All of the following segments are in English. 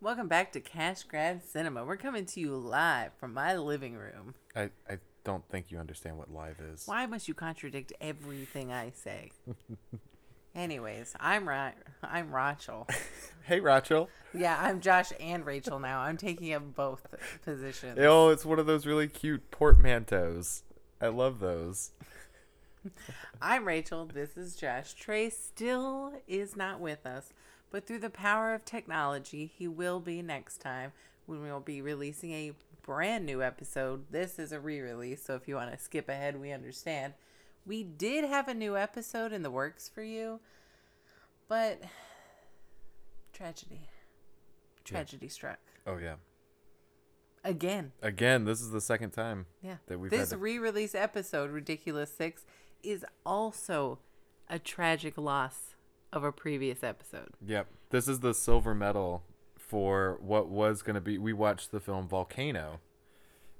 Welcome back to Cash Grab Cinema. We're coming to you live from my living room. I, I don't think you understand what live is. Why must you contradict everything I say? Anyways, I'm Ra- I'm Rachel. Hey, Rachel. Yeah, I'm Josh and Rachel now. I'm taking up both positions. Oh, it's one of those really cute portmanteaus. I love those. I'm Rachel. This is Josh. Trey still is not with us, but through the power of technology, he will be next time when we'll be releasing a brand new episode. This is a re release, so if you want to skip ahead, we understand. We did have a new episode in the works for you, but tragedy. Tragedy struck. Oh yeah. Again. Again, this is the second time Yeah. that we've this. To, re-release episode, Ridiculous Six, is also a tragic loss of a previous episode. yep. This is the silver medal for what was going to be. We watched the film Volcano,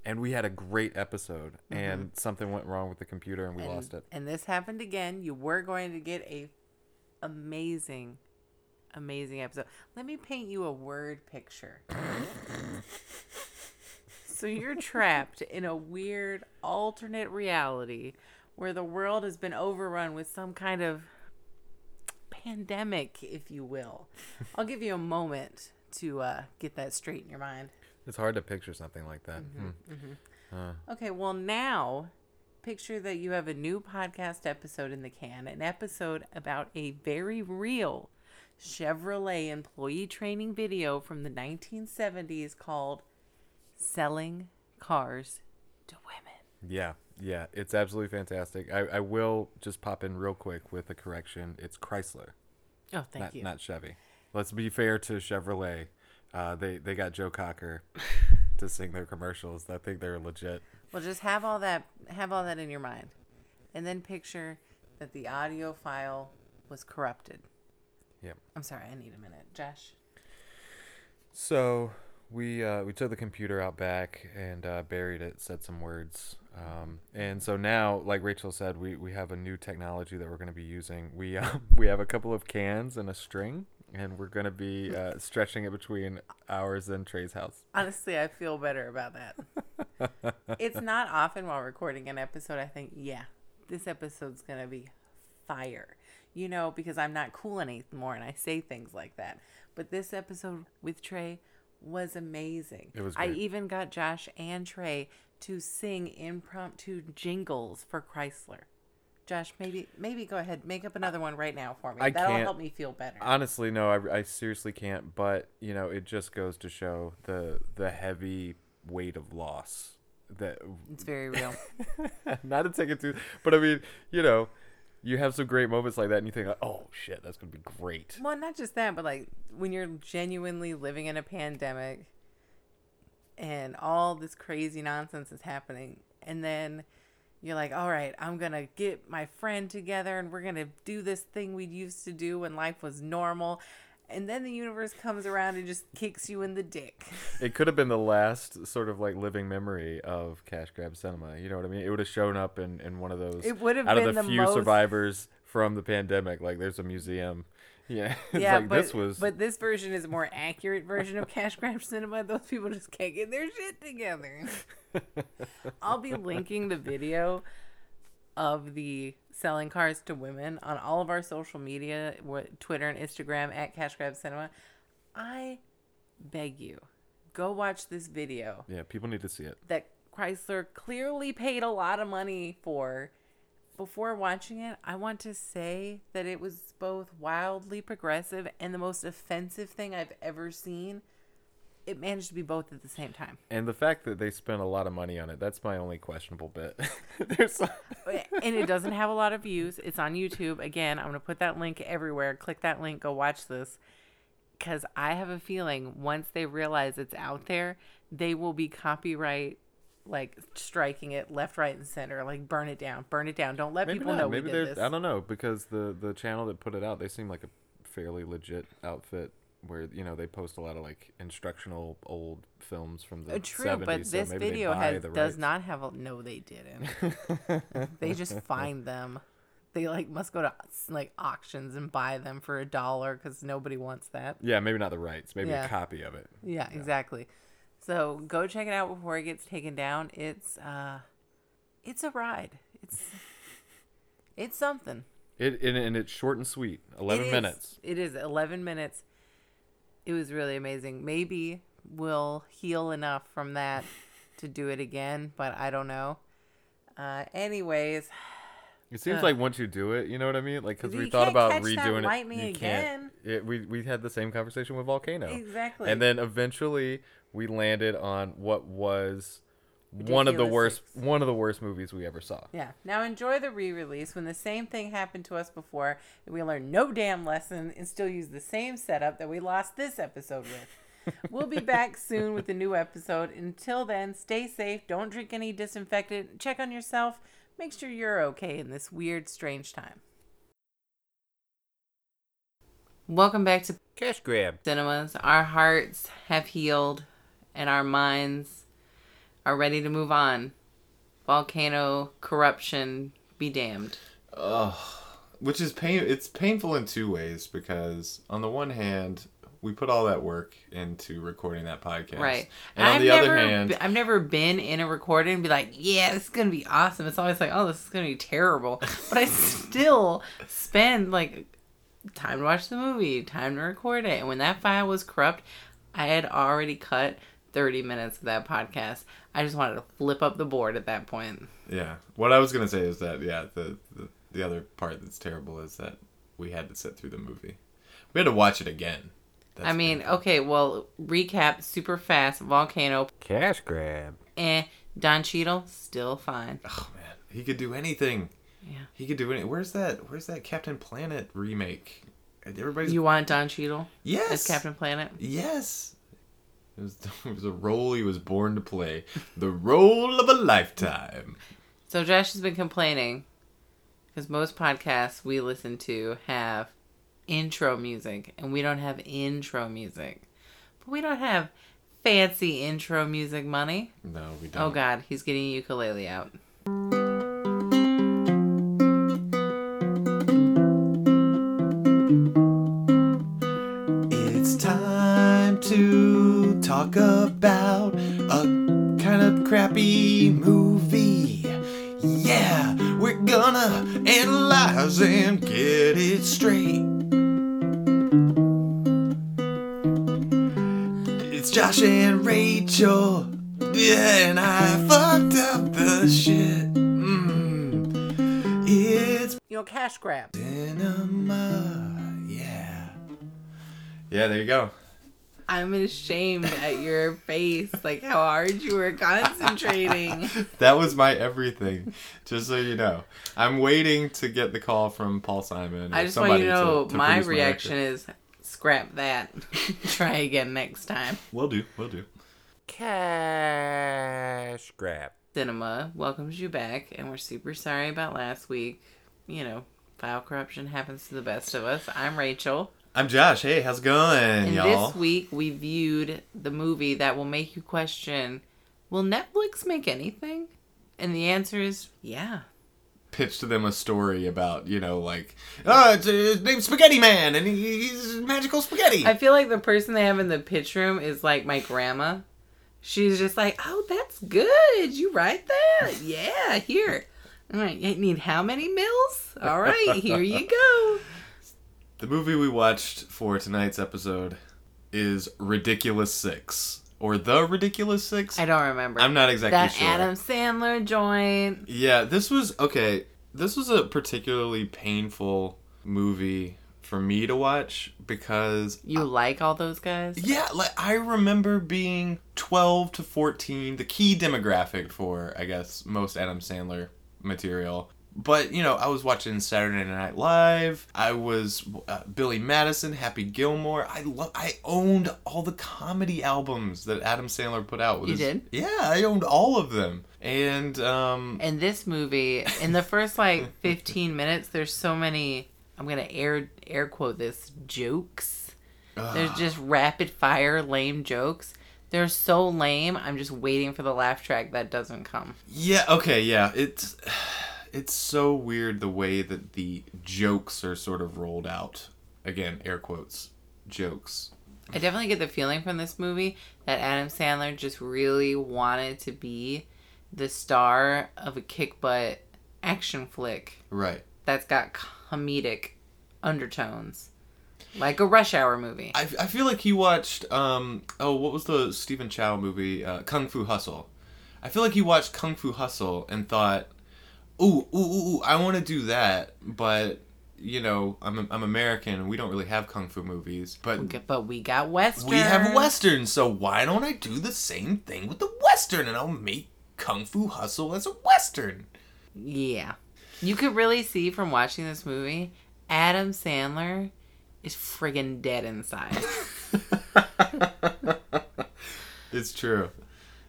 and we had a great episode, and something went wrong with the computer, and we Mm-hmm. and, lost it. And this happened again. You were going to get a amazing, amazing episode. Let me paint you a word picture. so you're trapped in a weird alternate reality where the world has been overrun with some kind of pandemic, if you will. I'll give you a moment to uh, get that straight in your mind. It's hard to picture something like that. Mm-hmm. Hmm. Uh, Okay, well, now picture that you have a new podcast episode in the can, an episode about a very real Chevrolet employee training video from the 1970s called Selling Cars to Women. Yeah, yeah, it's absolutely fantastic. I, I will just pop in real quick with a correction. It's Chrysler, Oh, thank not you. not Chevy. Let's be fair to Chevrolet. Uh, they they got Joe Cocker to sing their commercials. I think they're legit. Well, just have all that have all that in your mind. And then picture that the audio file was corrupted. Yep. I'm sorry, I need a minute. Josh. So we uh, we took the computer out back and uh, buried it, said some words, um, and so now, like Rachel said, we, we have a new technology that we're going to be using. We um, we have a couple of cans and a string, and we're going to be uh, stretching it between ours and Trey's house. Honestly, I feel better about that. it's not often while recording an episode I think, yeah, this episode's going to be fire. You know, because I'm not cool anymore and I say things like that. But this episode with Trey was amazing. It was I even got Josh and Trey to sing impromptu jingles for Chrysler. Josh, maybe maybe go ahead, make up another one right now for me. I That'll can't- help me feel better. Honestly, no, I, I seriously can't. But you know, it just goes to show the the heavy weight of loss that it's very real. not to take it too, but I mean, you know, you have some great moments like that, and you think, like, oh shit, that's gonna be great. Well, not just that, but like when you're genuinely living in a pandemic and all this crazy nonsense is happening, and then you're like, all right, I'm gonna get my friend together and we're gonna do this thing we used to do when life was normal. And then the universe comes around and just kicks you in the dick. It could have been the last sort of like living memory of Cash Grab Cinema. You know what I mean? It would have shown up in, in one of those. It would have out been of the, the few most- survivors from the pandemic. Like there's a museum. Yeah, yeah, like but this was. but this version is a more accurate version of Cash Grab Cinema. Those people just can't get their shit together. I'll be linking the video of the selling cars to women on all of our social media, Twitter and Instagram at Cash Grab Cinema. I beg you, go watch this video yeah, people need to see it. that Chrysler clearly paid a lot of money for. Before watching it, I want to say that it was both wildly progressive and the most offensive thing I've ever seen. It managed to be both at the same time. And the fact that they spent a lot of money on it, that's my only questionable bit. There's and it doesn't have a lot of views. It's on YouTube. Again, I'm going to put that link everywhere. Click that link, go watch this. Because I have a feeling once they realize it's out there, they will be copyright, like striking it left, right, and center. Like burn it down, burn it down. Don't let maybe people not. know Maybe they're. this. I don't know because the the channel that put it out, they seem like a fairly legit outfit. Where you know they post a lot of like instructional old films from the Uh, True, 70s, but so this maybe video has does not have a. No, they didn't. they just find them. they like must go to like auctions and buy them for a dollar because nobody wants that. Yeah, maybe not the rights, maybe Yeah. a copy of it. Yeah, exactly. So go check it out before it gets taken down. It's uh, it's a ride. It's it's something. It and, and it's short and sweet. Eleven It is- minutes. It is 11 minutes. It was really amazing. Maybe we'll heal enough from that to do it again, but I don't know. Uh, anyways, It seems Ugh. like once you do it, you know what I mean? Like because we thought about redoing it. You again. can't. It, we we had the same conversation with Volcano. exactly. And then eventually we landed on what was one of the worst Ridiculous. one of the worst movies we ever saw. yeah. Now enjoy the re-release when the same thing happened to us before and we learned no damn lesson and still use the same setup that we lost this episode with. we'll be back soon with a new episode. Until then, stay safe. Don't drink any disinfectant. Check on yourself. Make sure you're okay in this weird, strange time. Welcome back to Cash grab. cinemas. Our hearts have healed and our minds are ready to move on. Volcano corruption be damned. Ugh. Which is pain. It's painful in two ways because on the one hand, we put all that work into recording that podcast, Right. And on I've the never, other hand, I've never been in a recording and be like, yeah, this is going to be awesome. It's always like, oh, this is going to be terrible. But I still spend like time to watch the movie, time to record it. And when that file was corrupt, I had already cut 30 minutes of that podcast. I just wanted to flip up the board at that point. yeah. What I was gonna say is that yeah, the, the the other part that's terrible is that we had to sit through the movie. We had to watch it again. That's I mean, okay, well, recap super fast. Volcano, Cash grab. eh. Don Cheadle, still fine. Oh man, he could do anything. Yeah. He could do any. Where's that? Where's that Captain Planet remake? Everybody's You want Don Cheadle yes, as Captain Planet? Yes. It was, it was a role he was born to play. The role of a lifetime. So Josh has been complaining because most podcasts we listen to have intro music, and we don't have intro music. But we don't have fancy intro music money. No, we oh don't. Oh God, he's getting a ukulele out. Talk about a kind of crappy movie. Yeah, we're gonna analyze and get it straight. It's Josh and Rachel. Yeah, and I fucked up the shit. Mm. It's You know, cash grab. cinema. Yeah. Yeah, there you go. I'm ashamed at your face, like how hard you were concentrating. That was my everything. Just so you know, I'm waiting to get the call from Paul Simon. I or just want you to somebody know to my reaction record. is scrap that. Try again next time. Will do. Will do. Cash grab. Cinema welcomes you back, and we're super sorry about last week. You know, file corruption happens to the best of us. I'm Rachel. I'm Josh. Hey, how's it going, And y'all? this week we viewed the movie that will make you question Will Netflix make anything? And the answer is yeah. Pitched to them a story about you know like oh it's uh, his name's Spaghetti Man and he, he's magical spaghetti. I feel like the person they have in the pitch room is like my grandma. She's just like, oh, that's good. You write that? Yeah, here. All right, you need how many mills? All right, here you go. The movie we watched for tonight's episode is Ridiculous Six or The Ridiculous Six. I don't remember. I'm not exactly that sure. Adam Sandler joint. Yeah, this was okay. This was a particularly painful movie for me to watch because You like all those guys? yeah, like I remember being 12 to 14, the key demographic for I guess most Adam Sandler material. But you know, I was watching Saturday Night Live. I was uh, Billy Madison, Happy Gilmore. I lo- I owned all the comedy albums that Adam Sandler put out. with You his- did? Yeah, I owned all of them. And um, In this movie, in the first like 15 minutes, there's so many. I'm gonna air air quote this jokes. There's just rapid fire lame jokes. They're so lame. I'm just waiting for the laugh track that doesn't come. Yeah. Okay. Yeah. It's it's so weird the way that the jokes are sort of rolled out. Again, air quotes, jokes. I definitely get the feeling from this movie that Adam Sandler just really wanted to be the star of a kick butt action flick Right. that's got comedic undertones. Like a rush hour movie. I, I feel like he watched um oh what was the Stephen Chow movie uh, Kung Fu Hustle. I feel like he watched Kung Fu Hustle and thought, ooh ooh ooh, ooh I want to do that, but you know I'm I'm American and we don't really have kung fu movies, but but we got Western. we have westerns, so why don't I do the same thing with the western and I'll make Kung Fu Hustle as a western. Yeah. You could really see from watching this movie, Adam Sandler is friggin' dead inside. it's true.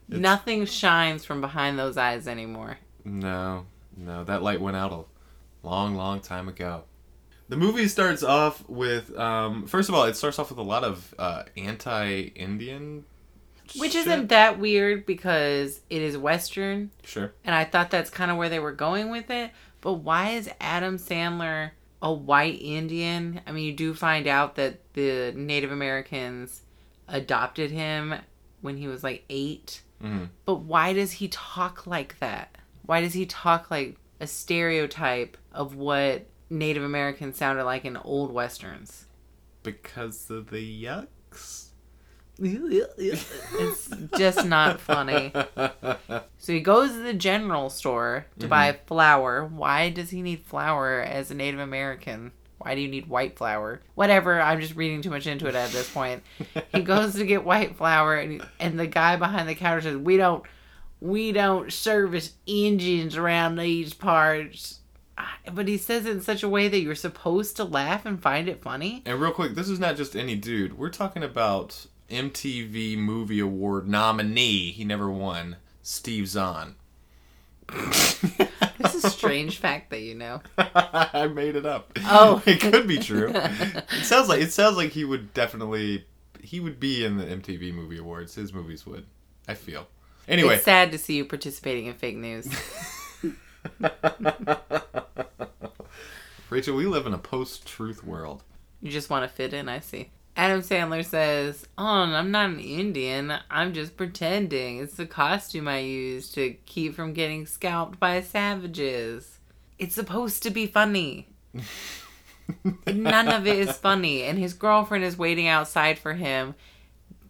It's- Nothing shines from behind those eyes anymore. No, no, that light went out a long, long time ago. The movie starts off with, um, first of all, it starts off with a lot of uh, anti-Indian, Which shit. isn't that weird because it is Western, sure. and I thought that's kind of where they were going with it. But why is Adam Sandler a white Indian? I mean, you do find out that the Native Americans adopted him when he was like eight. Mhm. But why does he talk like that? Why does he talk like a stereotype of what Native Americans sounded like in old westerns? Because of the yucks. it's just not funny. So he goes to the general store to buy mm-hmm. flour. Why does he need flour as a Native American? Why do you need white flour? Whatever. I'm just reading too much into it at this point. he goes to get white flour, and, and the guy behind the counter says, "We don't, we don't service engines around these parts." But he says it in such a way that you're supposed to laugh and find it funny. And real quick, this is not just any dude. We're talking about MTV Movie Award nominee. He never won. Steve Zahn. This is a strange fact that you know. I made it up. Oh. it could be true. It sounds like it sounds like he would definitely he would be in the MTV Movie Awards. His movies would. I feel. Anyway, It's sad to see you participating in fake news. Rachel, we live in a post-truth world. You just want to fit in, I see. Adam Sandler says, Oh, I'm not an Indian. I'm just pretending. It's the costume I use to keep from getting scalped by savages. It's supposed to be funny. None of it is funny. And his girlfriend is waiting outside for him.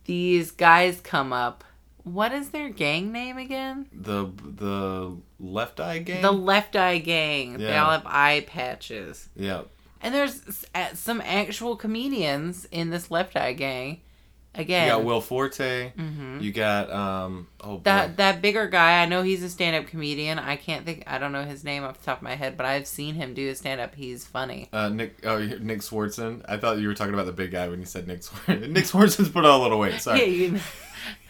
These guys come up. What is their gang name again? The the Left Eye Gang. The Left Eye Gang. They all have eye patches. yeah. And there's some actual comedians in this Left Eye Gang. Again, you got Will Forte. Mhm. You got um. Oh boy. that that bigger guy. I know he's a stand-up comedian. I can't think. I don't know his name off the top of my head, but I've seen him do a stand-up. He's funny. Uh, Nick, oh, Nick Swardson. I thought you were talking about the big guy when you said Nick Swardson. Nick Swardson's put on a little weight. Sorry. Yeah, you-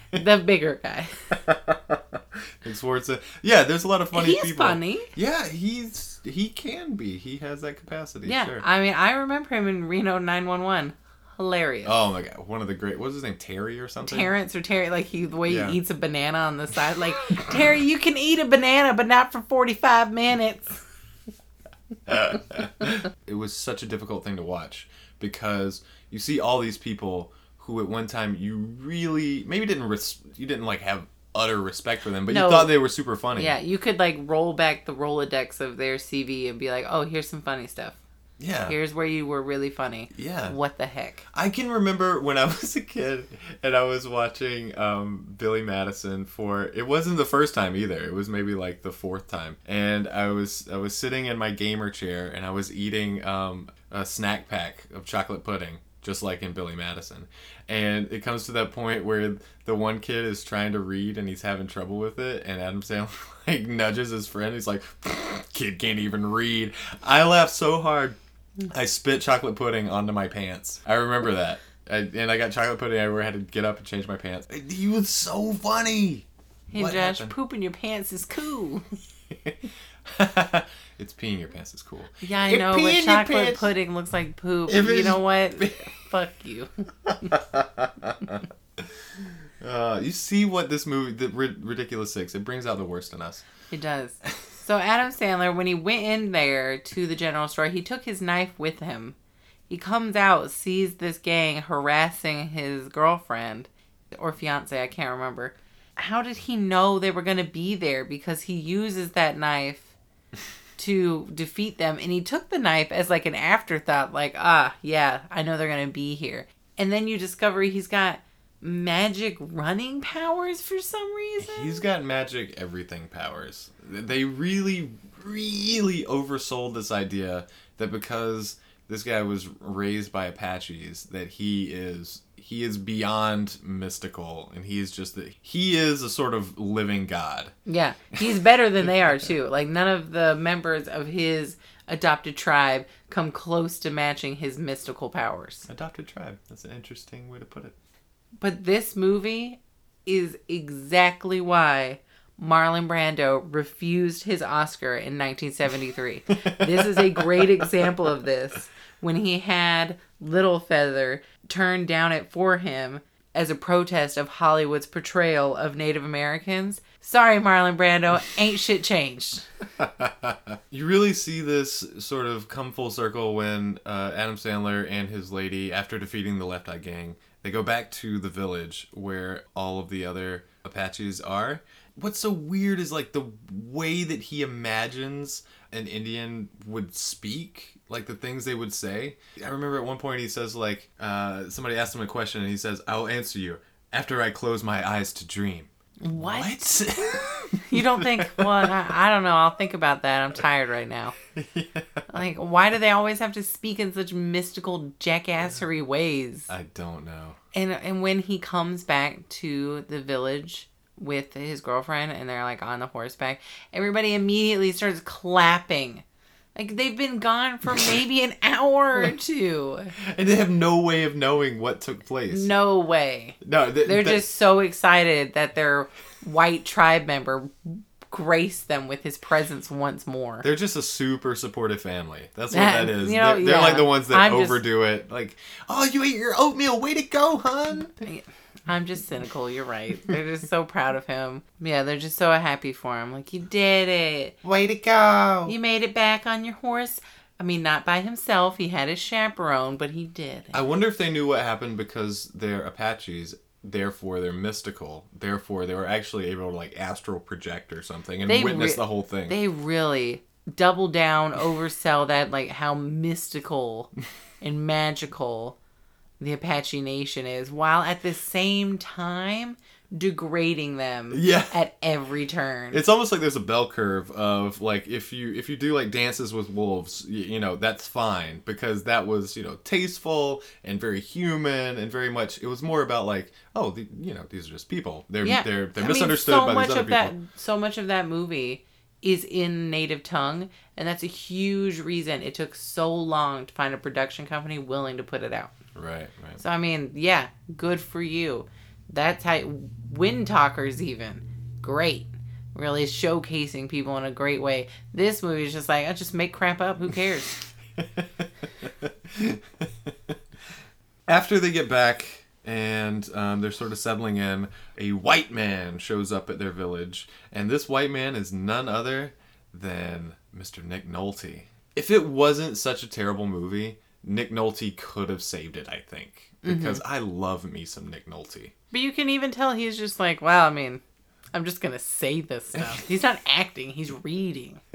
the bigger guy. Nick Swardson. Uh, yeah, there's a lot of funny people. he's people. funny. Yeah, he's he can be. He has that capacity. Yeah, Sure. I mean, I remember him in Reno 911. Hilarious. Oh my god, one of the great. What was his name? Terry or something. Terrence or Terry, like he the way Yeah. he eats a banana on the side, like Terry, you can eat a banana, but not for forty five minutes. it was such a difficult thing to watch because you see all these people who at one time you really maybe didn't res- you didn't like have utter respect for them, but No. you thought they were super funny. Yeah, you could like roll back the Rolodex of their CV and be like, oh, here's some funny stuff. Yeah. Here's where you were really funny. Yeah. What the heck? I can remember when I was a kid and I was watching um, Billy Madison for it wasn't the first time either. It was maybe like the fourth time. And I was I was sitting in my gamer chair and I was eating um, a snack pack of chocolate pudding just like in Billy Madison. And it comes to that point where the one kid is trying to read and he's having trouble with it and Adam Sandler like nudges his friend. He's like kid can't even read. I laughed so hard I spit chocolate pudding onto my pants. I remember that. I, and I got chocolate pudding everywhere. I had to get up and change my pants. He was so funny. Hey What Josh, happened? pooping your pants is cool. it's peeing your pants is cool. Yeah, I If know, but chocolate pants- pudding looks like poop. If you know what? Fuck you. uh, you see what this movie, the Rid- Ridiculous Six, it brings out the worst in us. It does. So Adam Sandler, when he went in there to the general store, he took his knife with him. He comes out, sees this gang harassing his girlfriend or fiance, I can't remember. How did he know they were going to be there? Because he uses that knife to defeat them, and he took the knife as like an afterthought, like, ah, yeah, I know they're going to be here. And then you discover he's got magic running powers for some reason. He's got magic everything powers. They really, really oversold this idea that because this guy was raised by Apaches, that he is he is beyond mystical, and he is just that he is a sort of living god. Yeah, he's better than they are too. Like none of the members of his adopted tribe come close to matching his mystical powers. Adopted tribe. That's an interesting way to put it. But this movie is exactly why Marlon Brando refused his Oscar in 1973. this is a great example of this when he had Littlefeather turned down it for him as a protest of Hollywood's portrayal of Native Americans. Sorry, Marlon Brando, ain't shit changed. you really see this sort of come full circle when uh, Adam Sandler and his lady, after defeating the Left Eye Gang, they go back to the village where all of the other Apaches are. What's so weird is like the way that he imagines an Indian would speak, like the things they would say. I remember at one point he says like uh, somebody asked him a question and he says, "I'll answer you after I close my eyes to dream." What? What? You don't think, well, I, I don't know. I'll think about that. I'm tired right now. yeah. Like, why do they always have to speak in such mystical jackassery ways? I don't know. And and when he comes back to the village with his girlfriend and they're like on the horseback, everybody immediately starts clapping. Like they've been gone for maybe an hour or two. And they have no way of knowing what took place. No way. No, th- They're that- just so excited that their white tribe member graced them with his presence once more. They're just a super supportive family. That's what That- that is. you know, they're, they're like the ones that I'm just- overdo it. Like, oh, you ate your oatmeal. Way to go, hun. I'm just cynical. You're right. They're just so proud of him. Yeah, they're just so happy for him. Like, you did it. Way to go. You made it back on your horse. I mean, not by himself. He had his chaperone, but he did. I wonder if they knew what happened because they're Apaches. Therefore, they're mystical. Therefore, they were actually able to like astral project or something and They witness re- the whole thing. They really double down, oversell that, like how mystical and magical the Apache Nation is, while at the same time degrading them yeah. at every turn. It's almost like there's a bell curve of like if you if you do like dances with wolves, you, you know that's fine because that was you know tasteful and very human and very much it was more about like oh the, you know these are just people they're yeah, they're they're I mean, misunderstood so by much these other of people. that. So much of that movie is in native tongue, and that's a huge reason it took so long to find a production company willing to put it out. Right, right. So I mean, yeah, good for you. That's how Windtalkers even great, really showcasing people in a great way. This movie is just like I just make crap up. Who cares? After they get back and um, they're sort of settling in, a white man shows up at their village, and this white man is none other than Mr. Nick Nolte. If it wasn't such a terrible movie, Nick Nolte could have saved it, I think, mm-hmm. because I love me some Nick Nolte. But you can even tell he's just like, wow, I mean, I'm just gonna say this stuff. He's not acting; he's reading.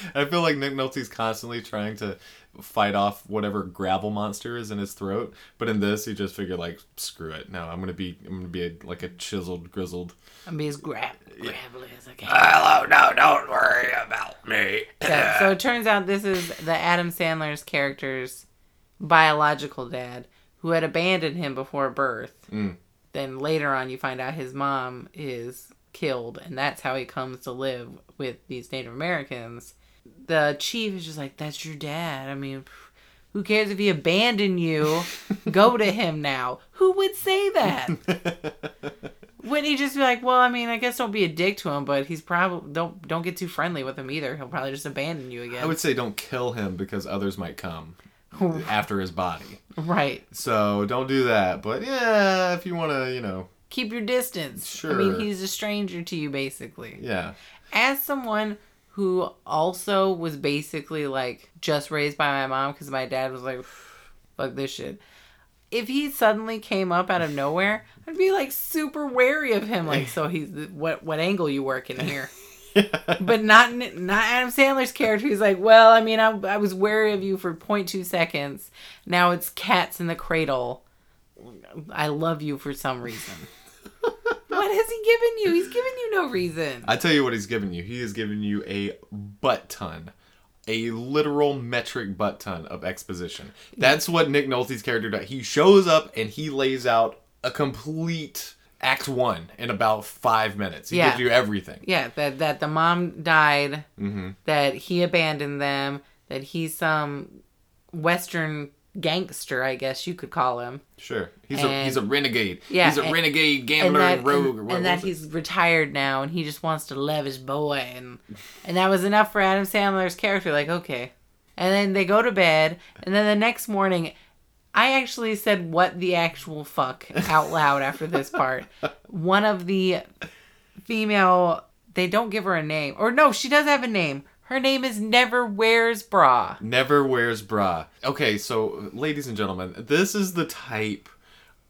I feel like Nick Nolte's constantly trying to fight off whatever gravel monster is in his throat, but in this, he just figured like, screw it. No, I'm gonna be, I'm gonna be a, like a chiseled, grizzled. I'm be as grab gravelly as I can. Hello, no, don't worry about me. Yeah, so it turns out this is the Adam Sandler's character's biological dad who had abandoned him before birth. Mm. Then later on, you find out his mom is killed, and that's how he comes to live with these Native Americans. The chief is just like, That's your dad. I mean, who cares if he abandoned you? Go to him now. Who would say that? Wouldn't he just be like, well, I mean, I guess don't be a dick to him, but he's probably don't don't get too friendly with him either. He'll probably just abandon you again. I would say don't kill him because others might come after his body. right. So don't do that. But yeah, if you want to, you know, keep your distance. Sure. I mean, he's a stranger to you, basically. Yeah. As someone who also was basically like just raised by my mom because my dad was like, fuck this shit. If he suddenly came up out of nowhere, I'd be like super wary of him. Like, so he's what what angle you work in here? but not not Adam Sandler's character. He's like, well, I mean, I, I was wary of you for 0.2 seconds. Now it's cats in the cradle. I love you for some reason. what has he given you? He's given you no reason. I tell you what he's given you. He has given you a butt ton. A literal metric butt ton of exposition. That's what Nick Nolte's character does. He shows up and he lays out a complete act one in about five minutes. He Yeah. gives you everything. Yeah, that that the mom died, Mm-hmm. that he abandoned them, that he's some western gangster, I guess you could call him. Sure. He's a he's a renegade. Yeah, He's a and- renegade and gambler that, and rogue. or and, and that it? he's retired now and he just wants to love his boy and and that was enough for Adam Sandler's character like okay and then they go to bed and then the next morning I actually said what the actual fuck out loud after this part one of the female they don't give her a name or no she does have a name her name is Never Wears Bra Never wears bra. Okay, so ladies and gentlemen, this is the type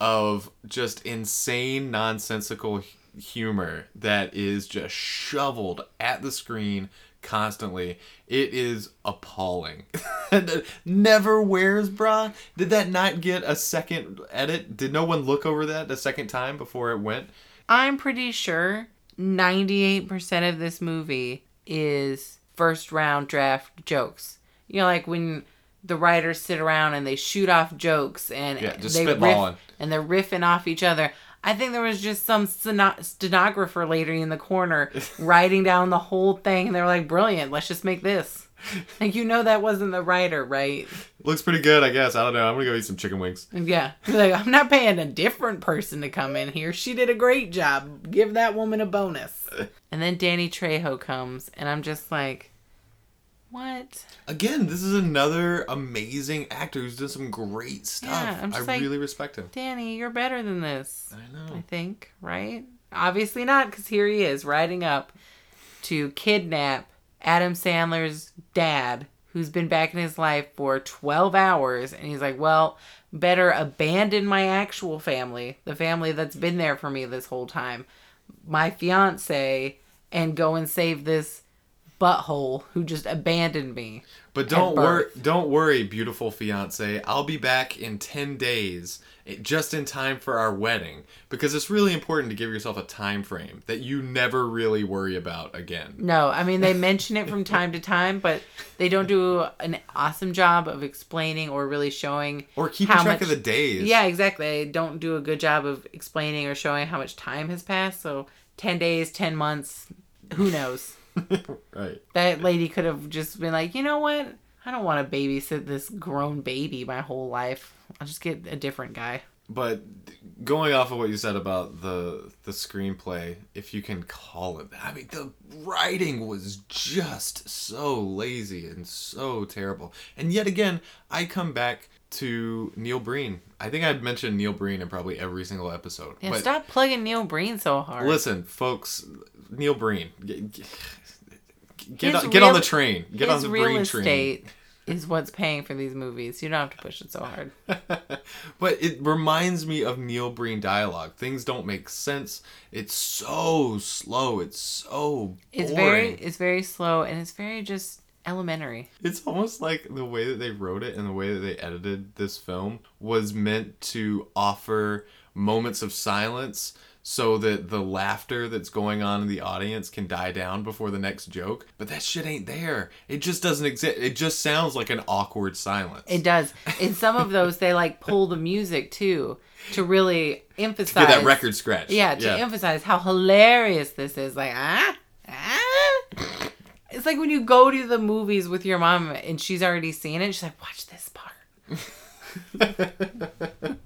of just insane, nonsensical humor that is just shoveled at the screen constantly. It is appalling. Never wears bra. Did that not get a second edit? Did no one look over that a second time before it went? I'm pretty sure 98% of this movie is first round draft jokes. You know, like when the writers sit around and they shoot off jokes and Yeah, just they spitballing. riff, and they're riffing off each other. I think there was just some steno- stenographer lady in the corner writing down the whole thing, and they were like, "Brilliant! Let's just make this." Like you know that wasn't the writer, right? Looks pretty good, I guess. I don't know. I'm gonna go eat some chicken wings. Yeah, like I'm not paying a different person to come in here. She did a great job. Give that woman a bonus. And then Danny Trejo comes, and I'm just like, what? Again, this is another amazing actor who's done some great stuff. Yeah, I'm I like- really respect him. Danny, you're better than this. I know. I think, right? Obviously not, because here he is riding up to kidnap Adam Sandler's dad, who's been back in his life for 12 hours. And he's like, well, better abandon my actual family, the family that's been there for me this whole time, my fiance, and go and save this butthole who just abandoned me. But don't worry, don't worry, beautiful fiance. I'll be back in ten days, eh, just in time for our wedding, because it's really important to give yourself a time frame that you never really worry about again. No, I mean they mention it from time to time, but they don't do an awesome job of explaining or really showing Or keeping track much- of the days. Yeah, exactly. They don't do a good job of explaining or showing how much time has passed. So ten days, ten months, who knows? right. That lady could have just been like, you know what? I don't want to babysit this grown baby my whole life. I'll just get a different guy. But going off of what you said about the the screenplay, if you can call it that, I mean the writing was just so lazy and so terrible. And yet again, I come back to Neil Breen. I think I'd mentioned Neil Breen in probably every single episode. But stop plugging Neil Breen so hard. listen, folks, Neil Breen, get get, get, His on, get on real- the train. Get on the real estate is what's paying for these movies. You don't have to push it so hard. but it reminds me of Neil Breen dialogue. Things don't make sense. It's so slow. It's so boring. It's very it's very slow and it's very just elementary. It's almost like the way that they wrote it and the way that they edited this film was meant to offer moments of silence so that the laughter that's going on in the audience can die down before the next joke. But that shit ain't there. It just doesn't exist. It just sounds like an awkward silence. It does. In some of those, they like pull the music too to really emphasize. Get that record scratch. Yeah, to emphasize how hilarious this is. Like ah ah. It's like when you go to the movies with your mom and she's already seen it. She's like, watch this part.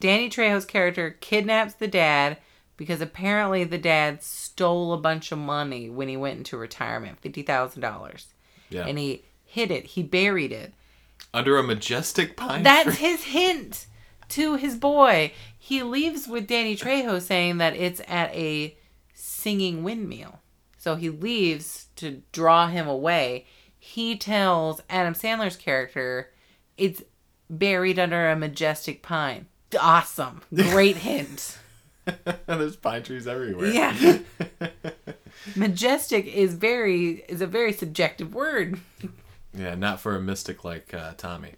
Danny Trejo's character kidnaps the dad because apparently the dad stole a bunch of money when he went into retirement, fifty thousand dollars, yeah. and he hid it. He buried it. Under a majestic pine That's tree. his hint. to his boy. He leaves with Danny Trejo saying that it's at a singing windmill. So he leaves to draw him away. He tells Adam Sandler's character it's buried under a majestic pine. Awesome. Great hint. There's pine trees everywhere. Yeah. Majestic is very is a very subjective word. yeah, not for a mystic like uh, Tommy.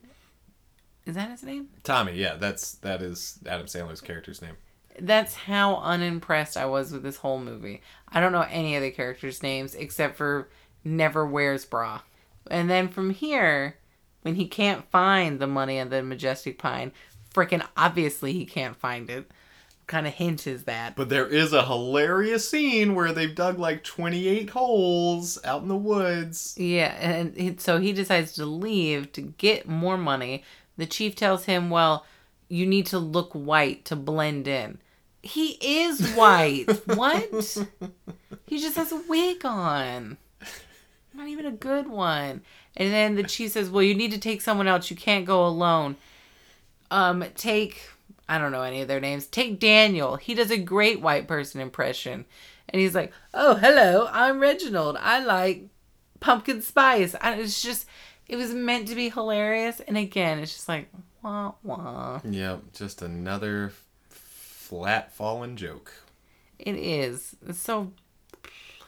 Is that his name? Tommy, yeah, that's that is Adam Sandler's character's name. That's how unimpressed I was with this whole movie. I don't know any of the characters' names except for Never Wears Bra. And then from here, when he can't find the money on the Majestic Pine, freaking obviously he can't find it. Kind of hint is that. But there is a hilarious scene where they've dug like 28 holes out in the woods. Yeah, and so he decides to leave to get more money. The chief tells him, "Well, you need to look white to blend in." He is white. what? He just has a wig on. Not even a good one. And then the chief says, "Well, you need to take someone else. You can't go alone. Um, take I don't know any of their names. Take Daniel. He does a great white person impression." And he's like, "Oh, hello. I'm Reginald. I like pumpkin spice." And it's just it was meant to be hilarious, and again, it's just like wah wah. Yep, just another flat fallen joke. It is. It's so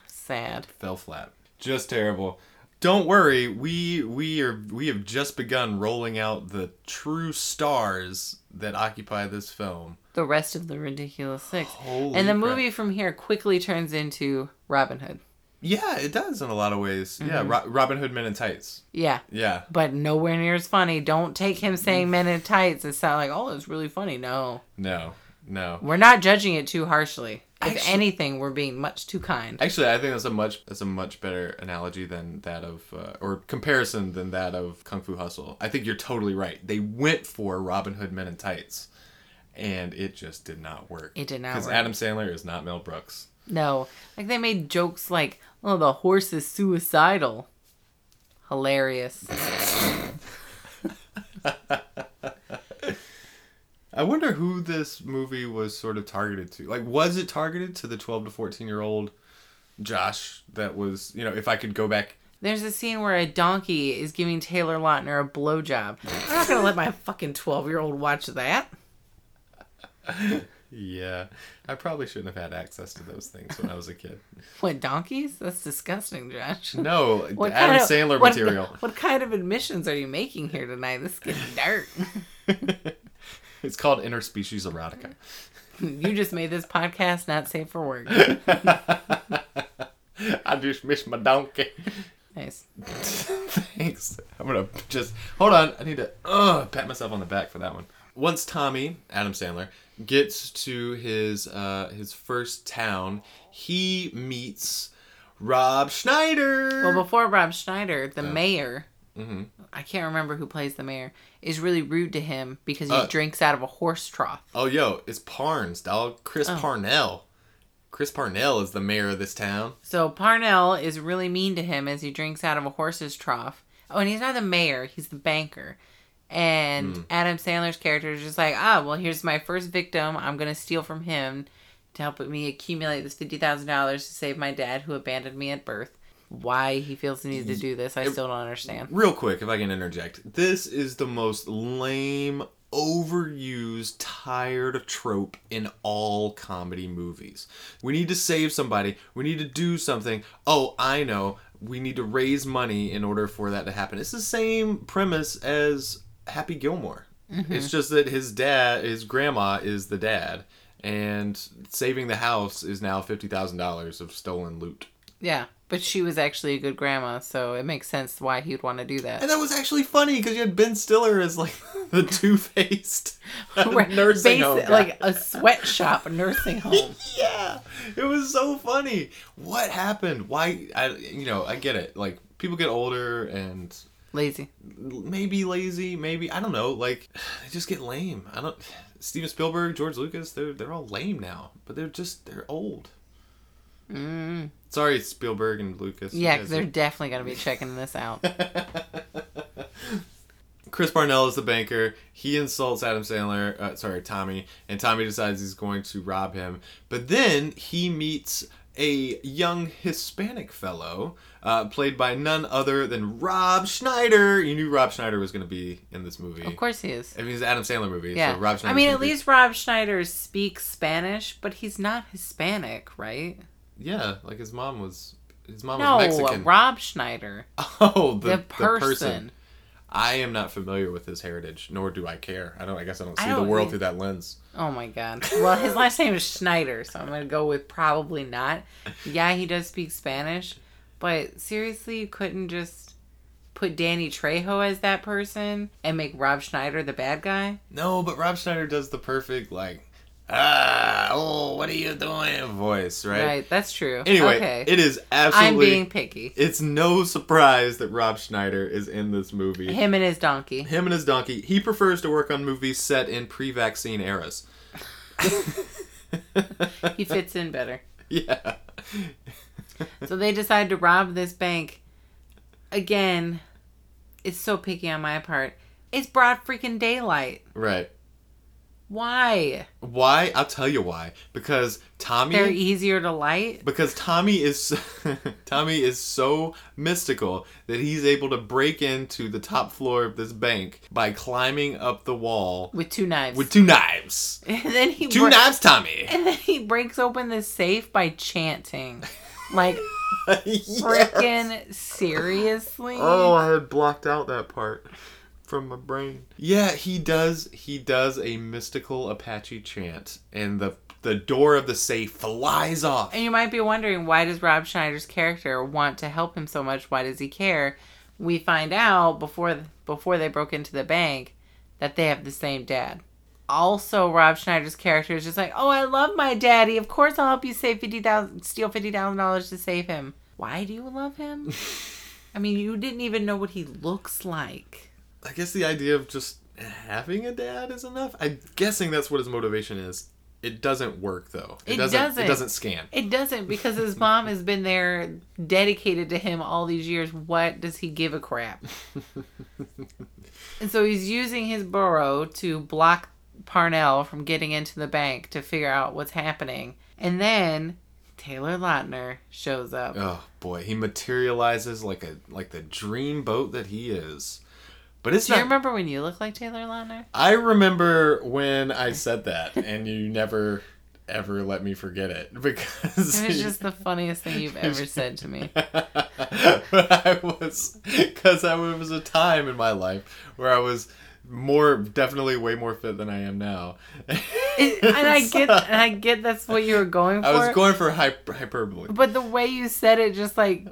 sad. Fell flat. Just terrible. Don't worry, we we are we have just begun rolling out the true stars that occupy this film. The rest of the ridiculous six, Holy and the crap. movie from here quickly turns into Robin Hood. Yeah, it does in a lot of ways. Yeah, Mm-hmm. Ro- Robin Hood Men in Tights. Yeah, Yeah. but nowhere near as funny. Don't take him saying men in tights and sound like, oh, it's really funny. No, No. No. we're not judging it too harshly. If Actually- anything, we're being much too kind. Actually, I think that's a much that's a much better analogy than that of uh, or comparison than that of Kung Fu Hustle. I think you're totally right. They went for Robin Hood Men in Tights, and it just did not work. It did not because. Adam Sandler is not Mel Brooks. No, like they made jokes like, "Oh, the horse is suicidal." Hilarious. I wonder who this movie was sort of targeted to. Like, was it targeted to the 12 to 14 year old Josh? That was, you know, if I could go back. There's a scene where a donkey is giving Taylor Lautner a blowjob. I'm not gonna let my fucking twelve year old watch that. Yeah, I probably shouldn't have had access to those things when I was a kid. What donkeys? That's disgusting, Josh. No, What Adam kind of- Sandler what- material. What kind of admissions are you making here tonight? This is getting dark. It's called interspecies erotica. you just made this podcast not safe for work. I just miss my donkey. Nice. Thanks. I'm gonna just hold on. I need to uh, pat myself on the back for that one. Once Tommy Adam Sandler gets to his uh, his first town, he meets Rob Schneider. Well, before Rob Schneider, the mayor, Mhm. I can't remember who plays the mayor, is really rude to him because he Uh, drinks out of a horse trough. oh, yo, it's Parnes, dog. Chris Oh. Parnell. Chris Parnell is the mayor of this town. So Parnell is really mean to him as he drinks out of a horse's trough. Oh, and he's not the mayor; he's the banker. And Hmm. Adam Sandler's character is just like, ah, well, here's my first victim. I'm gonna steal from him to help me accumulate this fifty thousand dollars to save my dad, who abandoned me at birth. Why he feels the need to do this, I still don't understand. Real quick, if I can interject, this is the most lame, overused, tired trope in all comedy movies. We need to save somebody. We need to do something. Oh, I know. We need to raise money in order for that to happen. It's the same premise as Happy Gilmore. Mm-hmm. It's just that his dad, his grandma, is the dad, and saving the house is now fifty thousand dollars of stolen loot. Yeah, but she was actually a good grandma, so it makes sense why he'd want to do that. And that was actually funny because you had Ben Stiller as like the two faced nursing basi- home. guy. like a sweatshop nursing home. yeah, it was so funny. What happened? Why? I you know I get it. Like people get older and Lazy. maybe lazy, maybe I don't know. Like they just get lame. I don't. Steven Spielberg, George Lucas, they're they're all lame now, but they're just they're old. Mm. Sorry, Spielberg and Lucas. Yeah, because they're definitely going to be checking this out. Chris Parnell is the banker. He insults Adam Sandler, uh, sorry, Tommy, and Tommy decides he's going to rob him. But then he meets a young Hispanic fellow, uh, played by none other than Rob Schneider. You knew Rob Schneider was going to be in this movie. Of course he is. I mean, it's an Adam Sandler movie, Yeah. so Rob Schneider. I mean, at least Rob Schneider speaks Spanish, but he's not Hispanic, right? Yeah, like his mom was. His mom no, was Mexican. Rob Schneider, oh, the, the, the person. person. I am not familiar with his heritage, nor do I care. I don't. I guess I don't see the don't world think- through that lens. Oh my god. Well, his last name is Schneider, so I'm gonna go with probably not. Yeah, he does speak Spanish, but seriously, you couldn't just put Danny Trejo as that person and make Rob Schneider the bad guy? No, but Rob Schneider does the perfect like, ah, oh, what are you doing voice, right? Right, that's true. Anyway, okay. it is absolutely. I'm being picky. It's no surprise that Rob Schneider is in this movie. Him and his donkey. Him and his donkey. He prefers to work on movies set in pre-vaccine eras. He fits in better. yeah. So they decide to rob this bank. Again, it's so picky on my part. It's broad freaking daylight. Right. Why? Why? I'll tell you why. Because Tommy. They're easier to light. because Tommy is Tommy is so mystical that he's able to break into the top floor of this bank by climbing up the wall with two knives. with two knives. and then he Two bre- knives, Tommy. And then he breaks open the safe by chanting. Like Yes. freaking seriously? Oh, I had blocked out that part from my brain. Yeah, he does. He does a mystical Apache chant, and the the door of the safe flies off. And you might be wondering why does Rob Schneider's character want to help him so much? Why does he care? We find out before before they broke into the bank that they have the same dad. Also, Rob Schneider's character is just like, "Oh, I love my daddy. Of course, I'll help you save fifty thousand, steal fifty thousand dollars to save him." Why do you love him? I mean, you didn't even know what he looks like. I guess the idea of just having a dad is enough. I'm guessing that's what his motivation is. It doesn't work though. It doesn't. doesn't. It doesn't scan. It doesn't because his mom has been there dedicated to him all these years. What does he give a crap? and so he's using his burro to block Parnell from getting into the bank to figure out what's happening. And then Taylor Lautner shows up. Oh boy, he materializes like a like the dream boat that he is. But it's Do you remember when you looked like Taylor Lautner? I remember when I said that, and you never ever let me forget it because It was just the funniest thing you've ever said to me. but I was because I was a time in my life where I was more definitely way more fit than I am now. And I get, and I get that's what you were going for. I was going for hyper- hyperbole. But the way you said it, just like,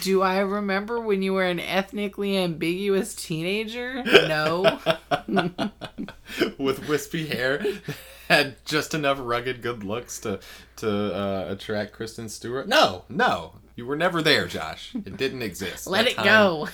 do I remember when you were an ethnically ambiguous teenager? No. With wispy hair, had just enough rugged good looks to to uh, attract Kristen Stewart. No, no, you were never there, Josh. It didn't exist. Let That it time- go.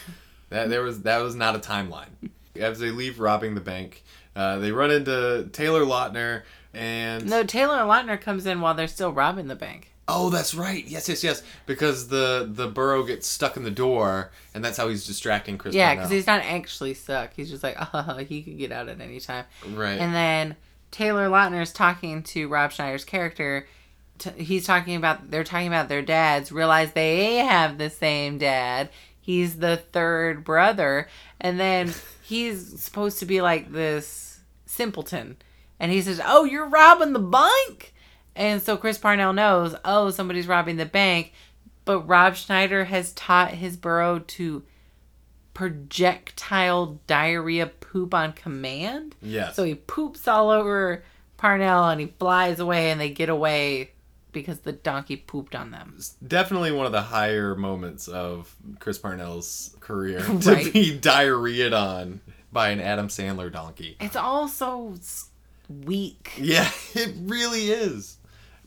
That there was that was not a timeline. As they leave robbing the bank, uh, they run into Taylor Lautner and No, Taylor Lautner comes in while they're still robbing the bank. oh, that's right. Yes, yes, yes. Because the the burro gets stuck in the door, and that's how he's distracting Chris. Yeah, because he's not actually stuck. He's just like, oh, he could get out at any time. right. And then Taylor Lautner is talking to Rob Schneider's character. T- he's talking about they're talking about their dads. Realize they have the same dad. He's the third brother, and then he's supposed to be like this simpleton. And he says, "Oh, you're robbing the bank." And so Chris Parnell knows, "Oh, somebody's robbing the bank." But Rob Schneider has taught his burro to projectile diarrhea poop on command. yes. So he poops all over Parnell and he flies away and they get away because the donkey pooped on them. It's definitely one of the higher moments of Chris Parnell's career to Right. be diarrheaed on by an Adam Sandler donkey. It's all so weak. Yeah, it really is.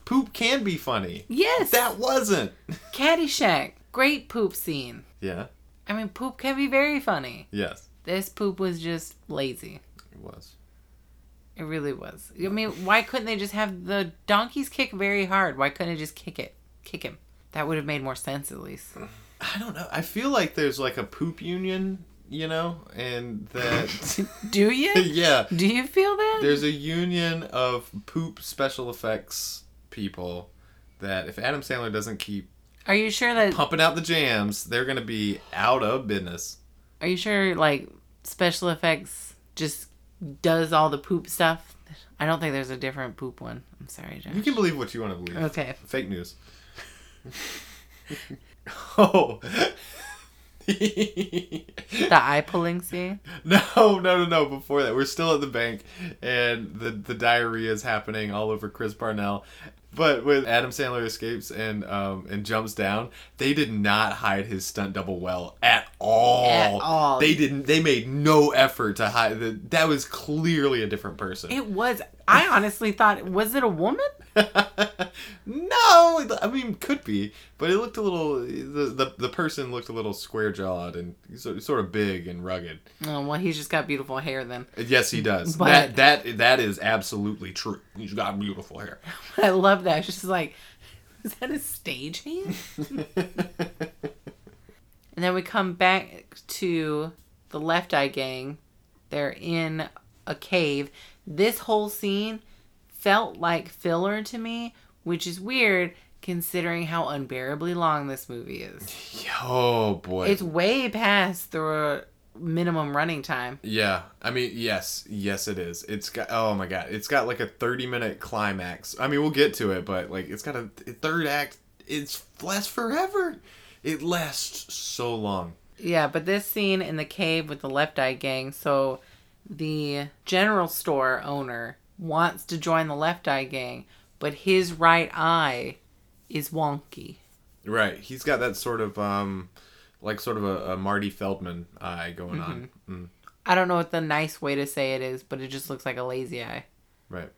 Poop can be funny. Yes. That wasn't. Caddyshack. Great poop scene. Yeah. I mean, poop can be very funny. Yes, This poop was just lazy. it was. It really was. I mean, why couldn't they just have the donkeys kick very hard? Why couldn't they just kick it? Kick him. That would have made more sense at least. I don't know. I feel like there's like a poop union you know, and that Do you? yeah, Do you feel that? there's a union of poop special effects people that if Adam Sandler doesn't keep Are you sure that? pumping out the jams, they're gonna be out of business. Are you sure like special effects just does all the poop stuff? I don't think there's a different poop one. I'm sorry, Josh. You can believe what you want to believe. Okay. Fake news. oh. The eye pulling scene. No, no, no, no. Before that, we're still at the bank, and the the diarrhea is happening all over Chris Parnell. But when Adam Sandler escapes and um and jumps down, they did not hide his stunt double well at all. At all. They didn't. They made no effort to hide. The, that was clearly a different person. It was. I honestly thought, was it a woman? no, I mean could be, but it looked a little. The the, the person looked a little square jawed and so- sort of big and rugged. Oh well, he's just got beautiful hair then. Uh, yes, he does. But- that that that is absolutely true. He's got beautiful hair. I love that. She's like, is that a stagehand? And then we come back to the Left Eye Gang. They're in a cave. This whole scene felt like filler to me, which is weird considering how unbearably long this movie is. oh boy. It's way past the minimum running time. yeah, I mean, yes, yes, it is. It's got. Oh my god, it's got like a thirty-minute climax. I mean, we'll get to it, but like, it's got a, a third act. It's lasts forever. It lasts so long. Yeah, but this scene in the cave with the Left Eye Gang, so the general store owner wants to join the Left Eye Gang, but his right eye is wonky. Right. He's got that sort of um, like sort of a, a Marty Feldman eye going on. Mm, I don't know what the nice way to say it is, but it just looks like a lazy eye. right.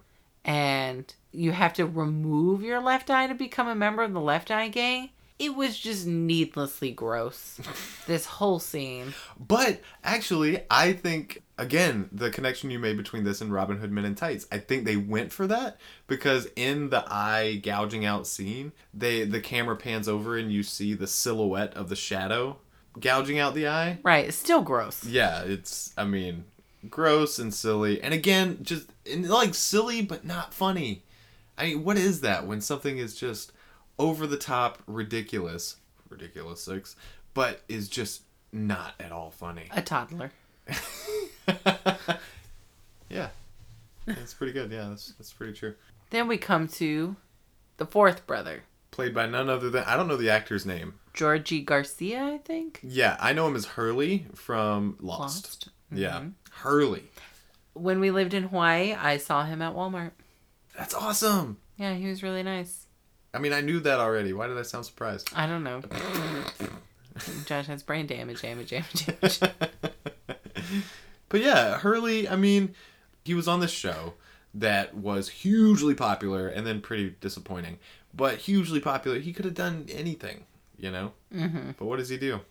And you have to remove your left eye to become a member of the Left Eye Gang. It was just needlessly gross. this whole scene. But actually, I think again the connection you made between this and Robin Hood Men in Tights. I think they went for that because in the eye gouging out scene, they the camera pans over and you see the silhouette of the shadow gouging out the eye. Right, it's still gross. Yeah, it's I mean gross and silly, and again just and like silly but not funny. I mean, what is that when something is just over the top, ridiculous, ridiculous six, but is just not at all funny. A toddler. yeah, that's pretty good. Yeah, that's that's pretty true. Then we come to the fourth brother, Played by none other than I don't know the actor's name. Georgie Garcia, I think. Yeah, I know him as Hurley from Lost. Lost. Yeah, Mhm. Hurley. When we lived in Hawaii, I saw him at Walmart. That's awesome. Yeah, he was really nice. I mean, I knew that already. Why did I sound surprised? I don't know. Josh has brain damage, damage, damage, damage. but yeah, Hurley, I mean, he was on this show that was hugely popular and then pretty disappointing. But hugely popular. He could have done anything, you know? hmm But what does he do?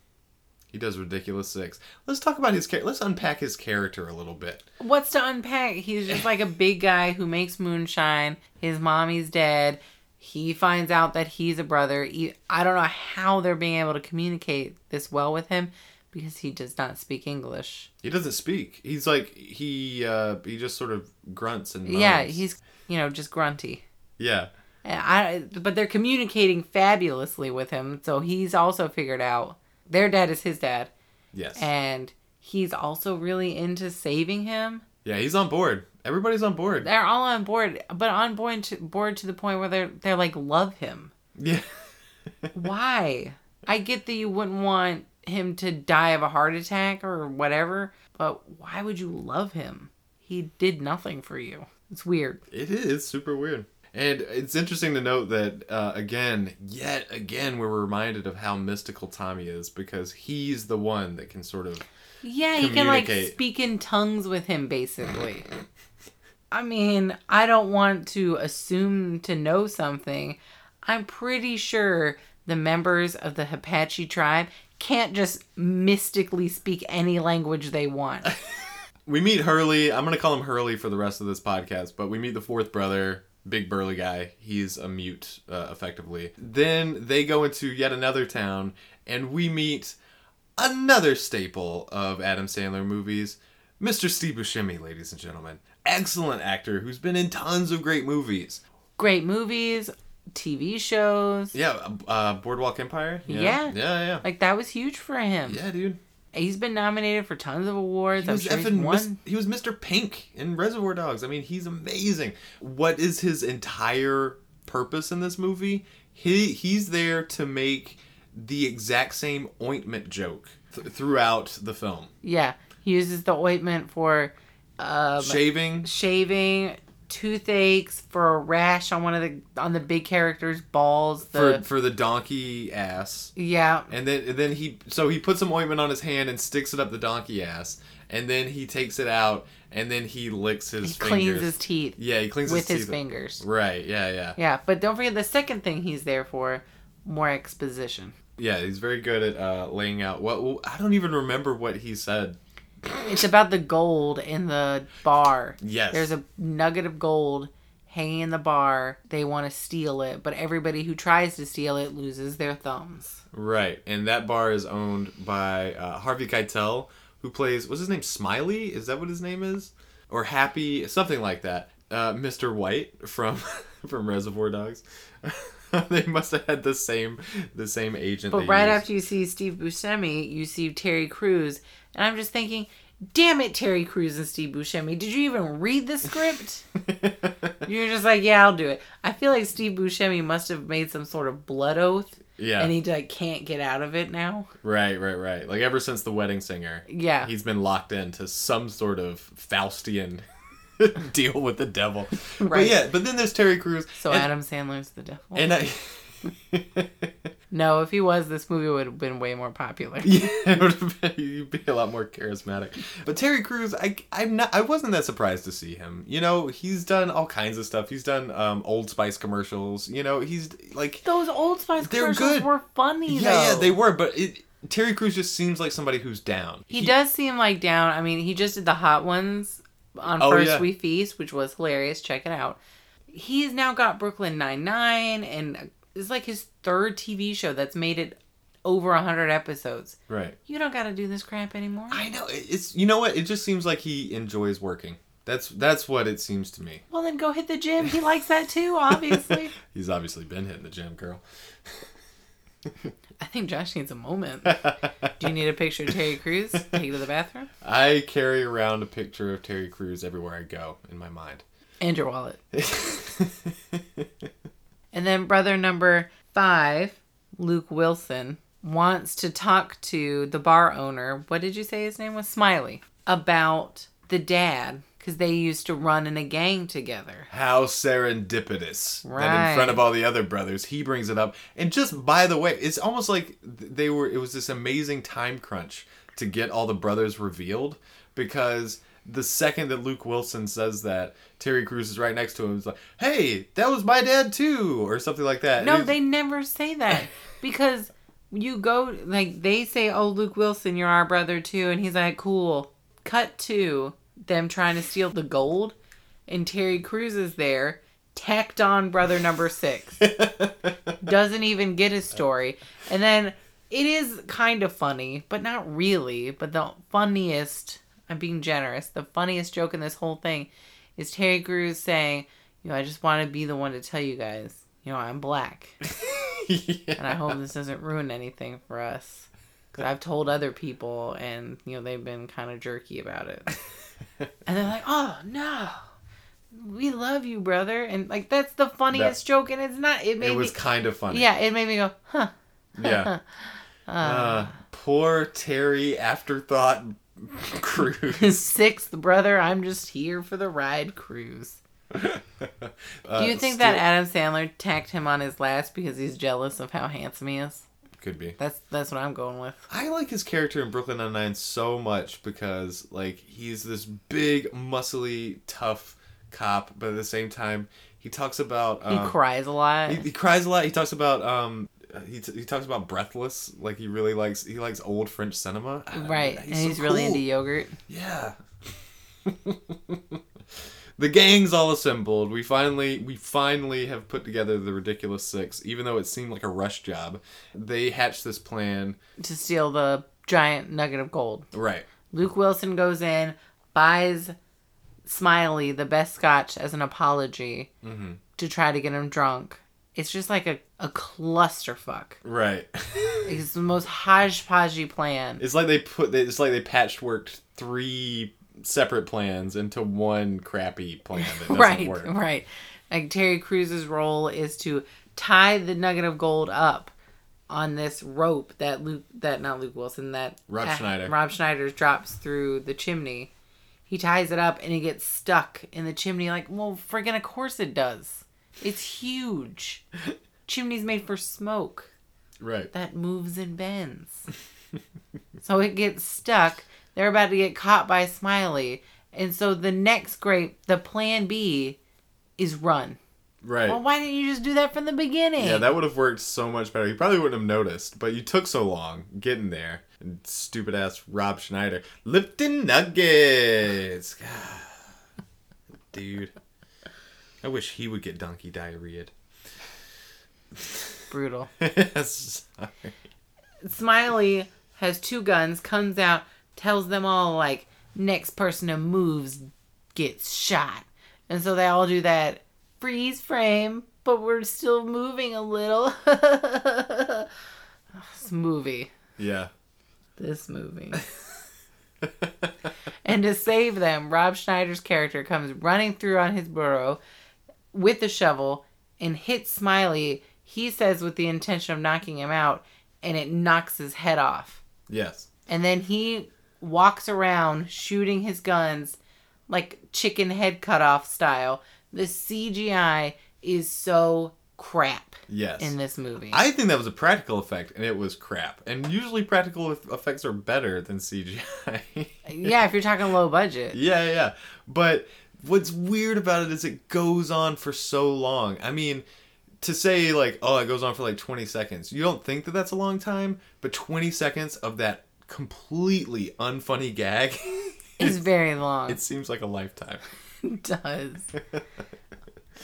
He does ridiculous six. Let's talk about his character. Let's unpack his character a little bit. What's to unpack? He's just like a big guy who makes moonshine. His mommy's dead. He finds out that he's a brother. I don't know how they're being able to communicate this well with him because he does not speak English. He doesn't speak. He's like he uh he just sort of grunts and moans. Yeah, he's you know just grunty. yeah. And I but they're communicating fabulously with him, so he's also figured out their dad is his dad, Yes. and he's also really into saving him. yeah, he's on board. Everybody's on board. They're all on board, but on board to, board to the point where they're they're like love him. Yeah. Why? I get that you wouldn't want him to die of a heart attack or whatever, but why would you love him? He did nothing for you. It's weird. It is super weird. And it's interesting to note that, uh, again, yet again, we're reminded of how mystical Tommy is because he's the one that can sort of. Yeah, you can like speak in tongues with him basically. I mean, I don't want to assume to know something. I'm pretty sure the members of the Apache tribe can't just mystically speak any language they want. We meet Hurley. I'm going to call him Hurley for the rest of this podcast, but we meet the fourth brother, big burly guy. He's a mute, uh, effectively. Then they go into yet another town, and we meet another staple of Adam Sandler movies, Mr. Steve Buscemi, ladies and gentlemen. Excellent actor who's been in tons of great movies. Great movies, TV shows. Yeah, uh, Boardwalk Empire. Yeah. yeah, yeah. Like that was huge for him. Yeah, dude. He's been nominated for tons of awards. He was, sure. Mis- he was Mr. Pink in Reservoir Dogs. I mean, he's amazing. What is his entire purpose in this movie? He he's there to make the exact same ointment joke th- throughout the film. Yeah, he uses the ointment for um, Shaving. shaving, toothaches, for a rash on one of the on the big character's balls. The For, for the donkey ass, yeah, and then and then he so he puts some ointment on his hand and sticks it up the donkey ass, and then he takes it out and then he licks his he fingers. cleans his teeth yeah, he cleans with his, his fingers. Right. Yeah. Yeah. Yeah, but don't forget the second thing he's there for: more exposition. Yeah. He's very good at uh, laying out what I don't even remember what he said. It's about the gold in the bar. Yes. There's a nugget of gold hanging in the bar. They want to steal it, but everybody who tries to steal it loses their thumbs. Right, and that bar is owned by uh, Harvey Keitel, who plays what's his name? Smiley? Is that what his name is? Or Happy? Something like that. Uh, Mr. White from from Reservoir Dogs. they must have had the same the same agent. But right used. after you see Steve Buscemi, you see Terry Crews, and I'm just thinking, damn it, Terry Crews and Steve Buscemi, did you even read the script? You're just like, yeah, I'll do it. I feel like Steve Buscemi must have made some sort of blood oath, yeah, and he like can't get out of it now. right, right, right. Like ever since the Wedding Singer, Yeah, he's been locked into some sort of Faustian deal with the devil. But Right. yeah, but then there's Terry Crews. so and, Adam Sandler's the devil. and I. no, if he was, this movie would have been way more popular. Yeah, it would have been, you'd be a lot more charismatic. But Terry Crews, I, I'm not, I wasn't that surprised to see him. You know, he's done all kinds of stuff. He's done um, Old Spice commercials. You know, he's like, Those Old Spice commercials good. were funny yeah, though. yeah, they were. But it, Terry Crews just seems like somebody who's down. He, does seem like down. I mean, he just did the hot ones on Oh, First yeah. We Feast, which was hilarious. Check it out. He's now got Brooklyn Nine Nine, and it's like his third TV show that's made it over a hundred episodes. Right. You don't got to do this crap anymore. I know. It's you know what? It just seems like he enjoys working. That's that's what it seems to me. well, then go hit the gym. He likes that too, obviously. He's obviously been hitting the gym, girl. I think Josh needs a moment. Do you need a picture of Terry Crews? Take you to the bathroom I carry around a picture of Terry Crews everywhere I go in my mind. and your wallet. And then brother number five, Luke Wilson, wants to talk to the bar owner. What did you say his name was? Smiley. About the dad, because they used to run in a gang together. How serendipitous that in front of all the other brothers, he brings it up. And just by the way, it's almost like they were. It was this amazing time crunch to get all the brothers revealed because the second that Luke Wilson says that, Terry Crews is right next to him. He's like, "Hey, that was my dad too," or something like that. No, they never say that because you go like they say, "Oh, Luke Wilson, you're our brother too," and he's like, "Cool." Cut to them trying to steal the gold, and Terry Crews is there, tacked on brother number six. Doesn't even get his story, and then it is kind of funny, but not really. But the funniest, I'm being generous, the funniest joke in this whole thing is Terry Crews saying, "You know, I just want to be the one to tell you guys, you know, I'm black." and I hope this doesn't ruin anything for us. Because I've told other people, and you know they've been kind of jerky about it. and they're like, "Oh no, we love you, brother," and like that's the funniest joke, and it's not. It made it was me, kind of funny. yeah, it made me go, "Huh." Yeah. Uh, Uh, poor Terry afterthought Crews. sixth brother, I'm just here for the ride cruise. Uh, Do you think that Adam Sandler tacked him on his last because he's jealous of how handsome he is? could be? That's that's what I'm going with. I like his character in Brooklyn Nine Nine so much because like he's this big, muscly, tough cop, but at the same time he talks about He um, cries a lot. he, he cries a lot. He talks about um he, t- he talks about Breathless. Like he really likes he likes old French cinema. Know, right, and so he's really into yogurt. Yeah. the gang's all assembled. We finally we finally have put together the ridiculous six, even though it seemed like a rush job. They hatched this plan. to steal the giant nugget of gold. Right. Luke Wilson goes in, buys Smiley the best scotch as an apology Mm-hmm. to try to get him drunk. It's just like a, a clusterfuck. Right. It's the most hodgepodgey plan. it's like they put. It's like they patchworked three separate plans into one crappy plan that doesn't right, work. right. Like Terry Crews's role is to tie the nugget of gold up on this rope that Luke, that not Luke Wilson, that Rob ah, Schneider. Rob Schneider drops through the chimney. He ties it up and it gets stuck in the chimney. Like, well, friggin' of course it does. It's huge. Chimney's made for smoke Right. that moves and bends. so it gets stuck. They're about to get caught by Smiley. And so the next great, the plan B is run. Right. Well, why didn't you just do that from the beginning? Yeah, that would have worked so much better. You probably wouldn't have noticed, but you took so long getting there. And stupid ass Rob Schneider lifting nuggets. Dude, I wish he would get donkey diarrhea. Brutal. Sorry. Smiley has two guns, comes out, tells them all, like, next person who moves gets shot. And so they all do that freeze frame, but we're still moving a little. this movie. Yeah. This movie. and to save them, Rob Schneider's character comes running through on his burro with the shovel and hits Smiley, he says with the intention of knocking him out, and it knocks his head off. yes. And then he walks around shooting his guns like chicken head cut off style. The CGI is so crap Yes. in this movie. I think that was a practical effect, and it was crap. And usually, practical effects are better than CGI. yeah, if you're talking low budget. Yeah, yeah. But what's weird about it is it goes on for so long. I mean, to say like, oh, it goes on for like 20 seconds. You don't think that that's a long time, but 20 seconds of that completely unfunny gag, is very long. it seems like a lifetime. It does.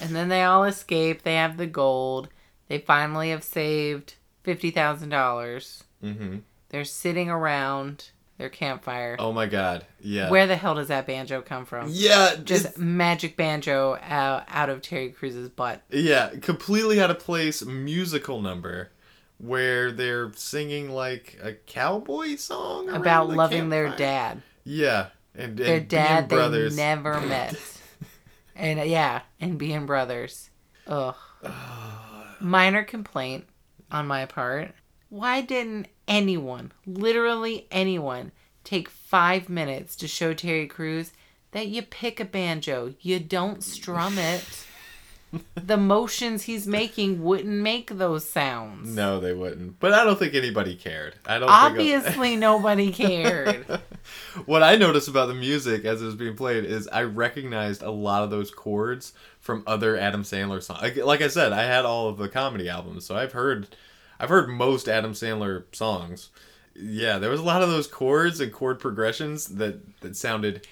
and then they all escape. They have the gold. They finally have saved fifty thousand dollars. Mm-hmm. They're sitting around their campfire. Oh my god. Yeah. Where the hell does that banjo come from? yeah, Just it's- magic banjo out, out of Terry Crews's butt. yeah, completely out of place musical number where they're singing like a cowboy song about loving their dad. Yeah, and, and Their dad they brothers. never met. and yeah, and being brothers. Ugh. Minor complaint on my part. Why didn't anyone, literally anyone, take five minutes to show Terry Crews that you pick a banjo, you don't strum it? the motions he's making wouldn't make those sounds. No, they wouldn't. But I don't think anybody cared. I don't Obviously, nobody cared. what I noticed about the music as it was being played is I recognized a lot of those chords from other Adam Sandler songs. Like, like I said, I had all of the comedy albums, so I've heard, I've heard most Adam Sandler songs. Yeah, there was a lot of those chords and chord progressions that that sounded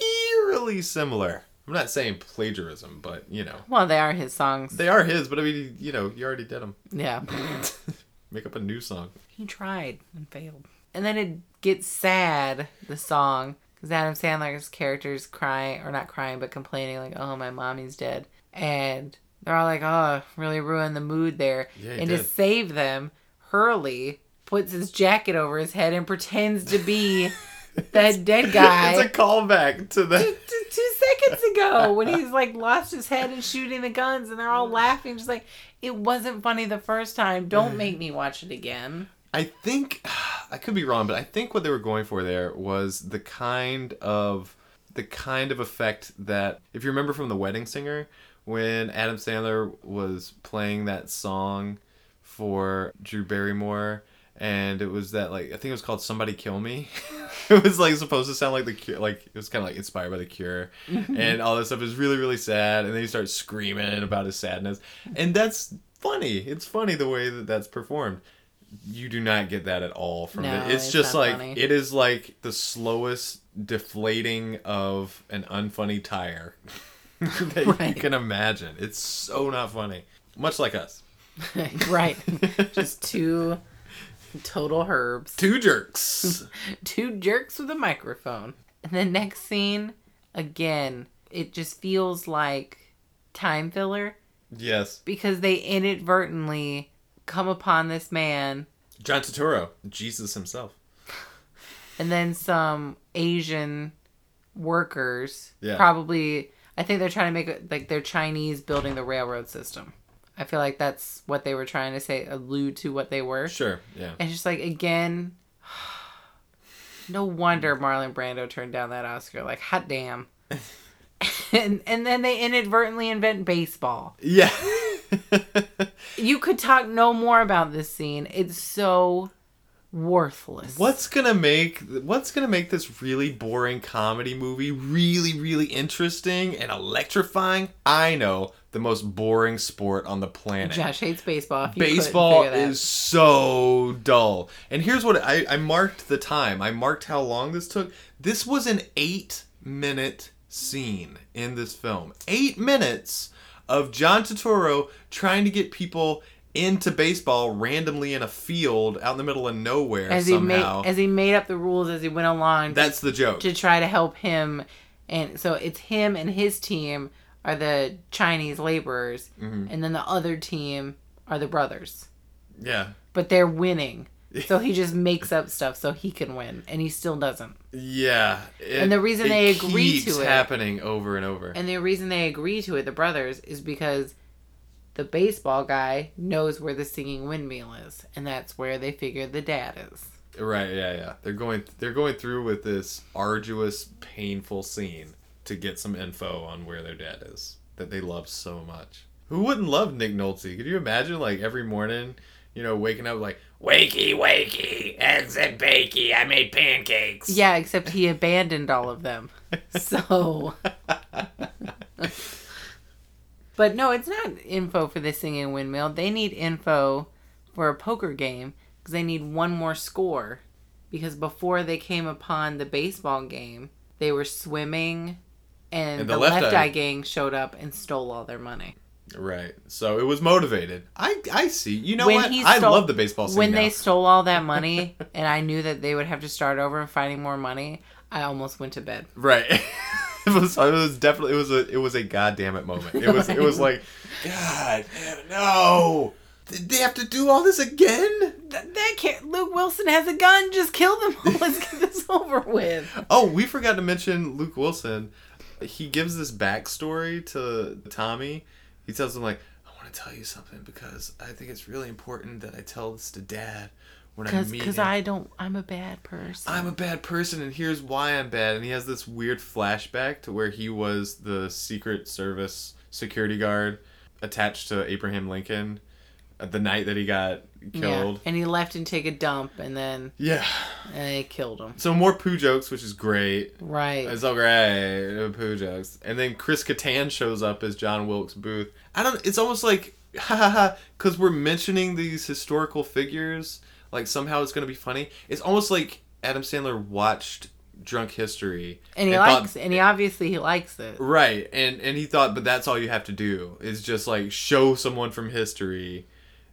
eerily similar. I'm not saying plagiarism, but you know. Well, they are his songs. They are his, but I mean, you know, you already did them. yeah. Make up a new song. He tried and failed. And then it gets sad, the song, because Adam Sandler's character is crying, or not crying, but complaining, like, oh, my mommy's dead. And they're all like, oh, really ruined the mood there. Yeah, and did. to save them, Hurley puts his jacket over his head and pretends to be that dead guy. It's a callback to the. two- two seconds ago when he's like lost his head and shooting the guns and they're all laughing just like it wasn't funny the first time don't make me watch it again I think I could be wrong, but I think what they were going for there was the kind of the kind of effect that if you remember from The Wedding Singer when Adam Sandler was playing that song for Drew Barrymore and it was that like I think it was called Somebody Kill Me. it was like supposed to sound like the cure like it was kind of like inspired by the cure. And all this stuff is really really sad and then he starts screaming about his sadness. And that's funny. It's funny the way that that's performed. You do not get that at all from No, it it's, it's just like funny. it is like the slowest deflating of an unfunny tire that you can imagine it's so not funny much like us right just two Total herbs. Two jerks. Two jerks with a microphone. And the next scene, again, it just feels like time filler yes. because they inadvertently come upon this man John Turturro, Jesus himself. and then some Asian workers. Yeah. Probably, I think they're trying to make it like they're Chinese building the railroad system. I feel like that's what they were trying to say, allude to what they were. Sure. Yeah. And just like again, no wonder Marlon Brando turned down that Oscar. Like, hot damn. and and then they inadvertently invent baseball. Yeah. You could talk no more about this scene. It's so worthless. What's gonna make What's gonna make this really boring comedy movie really, really interesting and electrifying? I know the most boring sport on the planet. Josh hates baseball. Baseball is so dull. And here's what I, I marked the time. I marked how long this took. This was an eight minute scene in this film. Eight minutes of John Turturro trying to get people into baseball randomly in a field out in the middle of nowhere as he somehow. made as he made up the rules as he went along to, That's the joke. to try to help him. And so it's him and his team are the Chinese laborers, Mm-hmm. and then the other team are the brothers. yeah. but they're winning. So he just makes up stuff so he can win, and he still doesn't. Yeah. And the reason they agree to it- happening over and over. And the reason they agree to it, the brothers, is because the baseball guy knows where the singing windmill is, and that's where they figure the dad is. Right, yeah, yeah. They're going they're going through with this arduous, painful scene to get some info on where their dad is that they love so much. Who wouldn't love Nick Nolte? Could you imagine like every morning, you know, waking up like wakey wakey, eggs and bakey, I made pancakes. Yeah, except he abandoned all of them. So, but no, it's not info for the singing windmill. They need info for a poker game because they need one more score. Because before they came upon the baseball game, they were swimming, and, And the, the left, Left eye. Eye- gang showed up and stole all their money. Right. So it was motivated. I I see. You know When what? he I love the baseball scene when now. they stole all that money, and I knew that they would have to start over and finding more money, I almost went to bed. Right. it was it was definitely it was a it was a goddamn it moment. It was it was like God no. Did they have to do all this again? That, that can't. Luke Wilson has a gun. Just kill them all. Let's get this over with. Oh, we forgot to mention Luke Wilson. He gives this backstory to Tommy. He tells him like, "I want to tell you something because I think it's really important that I tell this to Dad when I Because meet because. I don't. I'm a bad person. I'm a bad person, and here's why I'm bad." And he has this weird flashback to where he was the Secret Service security guard attached to Abraham Lincoln the night that he got Yeah. killed. And he left and take a dump, and then Yeah. and they killed him. So more poo jokes, which is great. Right. It's all great, poo jokes. And then Chris Kattan shows up as John Wilkes Booth. I don't. It's almost like ha ha ha, because we're mentioning these historical figures. Like somehow it's gonna be funny. It's almost like Adam Sandler watched Drunk History and he thought- likes. and he obviously he likes it. right, and and he thought, but that's all you have to do is just like show someone from history.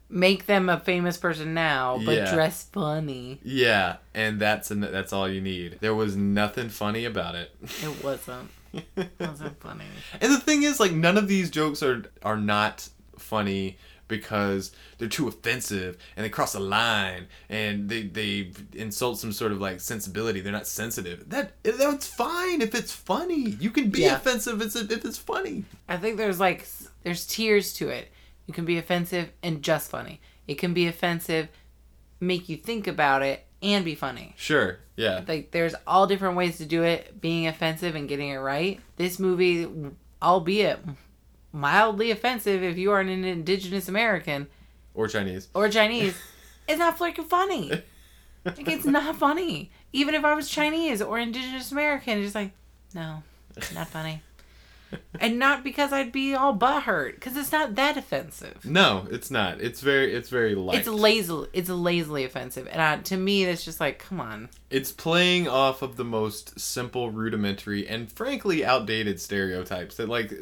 Make them a famous person now, but Yeah. dress funny. Yeah, and that's an, that's all you need. There was nothing funny about it. It wasn't. It wasn't funny. And the thing is, like, none of these jokes are are not funny because they're too offensive and they cross a line and they they insult some sort of like sensibility. They're not sensitive. That that's fine if it's funny. You can be Yeah. offensive if it's, if it's funny. I think there's like there's tiers to it. You can be offensive and just funny. It can be offensive, make you think about it, and be funny. Sure. Yeah. Like there's all different ways to do it. Being offensive and getting it right. This movie, albeit mildly offensive, if you are an indigenous American Or Chinese. or Chinese, it's not freaking funny. Like it's not funny. Even if I was Chinese or indigenous American, it's just like, no, It's not funny. And not because I'd be all butthurt, because it's not that offensive. No, it's not. It's very it's very light. It's lazy. It's lazily offensive, and uh, to me, that's just like, come on. It's playing off of the most simple, rudimentary, and frankly outdated stereotypes that, like,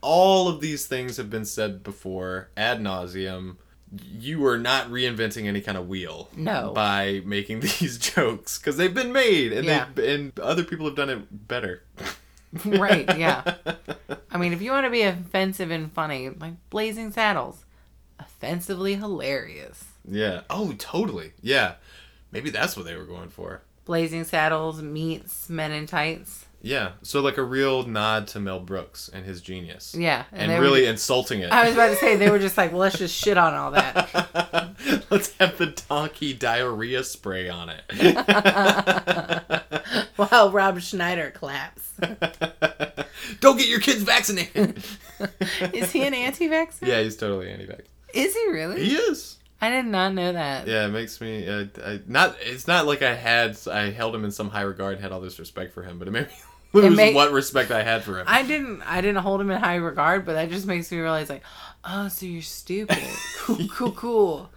all of these things have been said before ad nauseum. you are not reinventing any kind of wheel. No. By making these jokes because they've been made and Yeah. they and other people have done it better. right, yeah. I mean, if you want to be offensive and funny, like Blazing Saddles, offensively hilarious. Yeah. Oh, totally. Yeah. Maybe that's what they were going for. Blazing Saddles meets Men in Tights. Yeah. So like a real nod to Mel Brooks and his genius. Yeah, And, were really ju- insulting it. I was about to say they were just like, well, let's just shit on all that. Let's have the donkey diarrhea spray on it. While Rob Schneider claps. Don't get your kids vaccinated. Is he an anti-vaxxer? yeah, he's totally anti-vax. Is he really? He is. I did not know that. Yeah, it makes me uh, I, not. It's not like I had. I held him in some high regard, and had all this respect for him, but it made me lose make- what respect I had for him. I didn't. I didn't hold him in high regard, but that just makes me realize, like, oh, so you're stupid. Cool, cool, cool,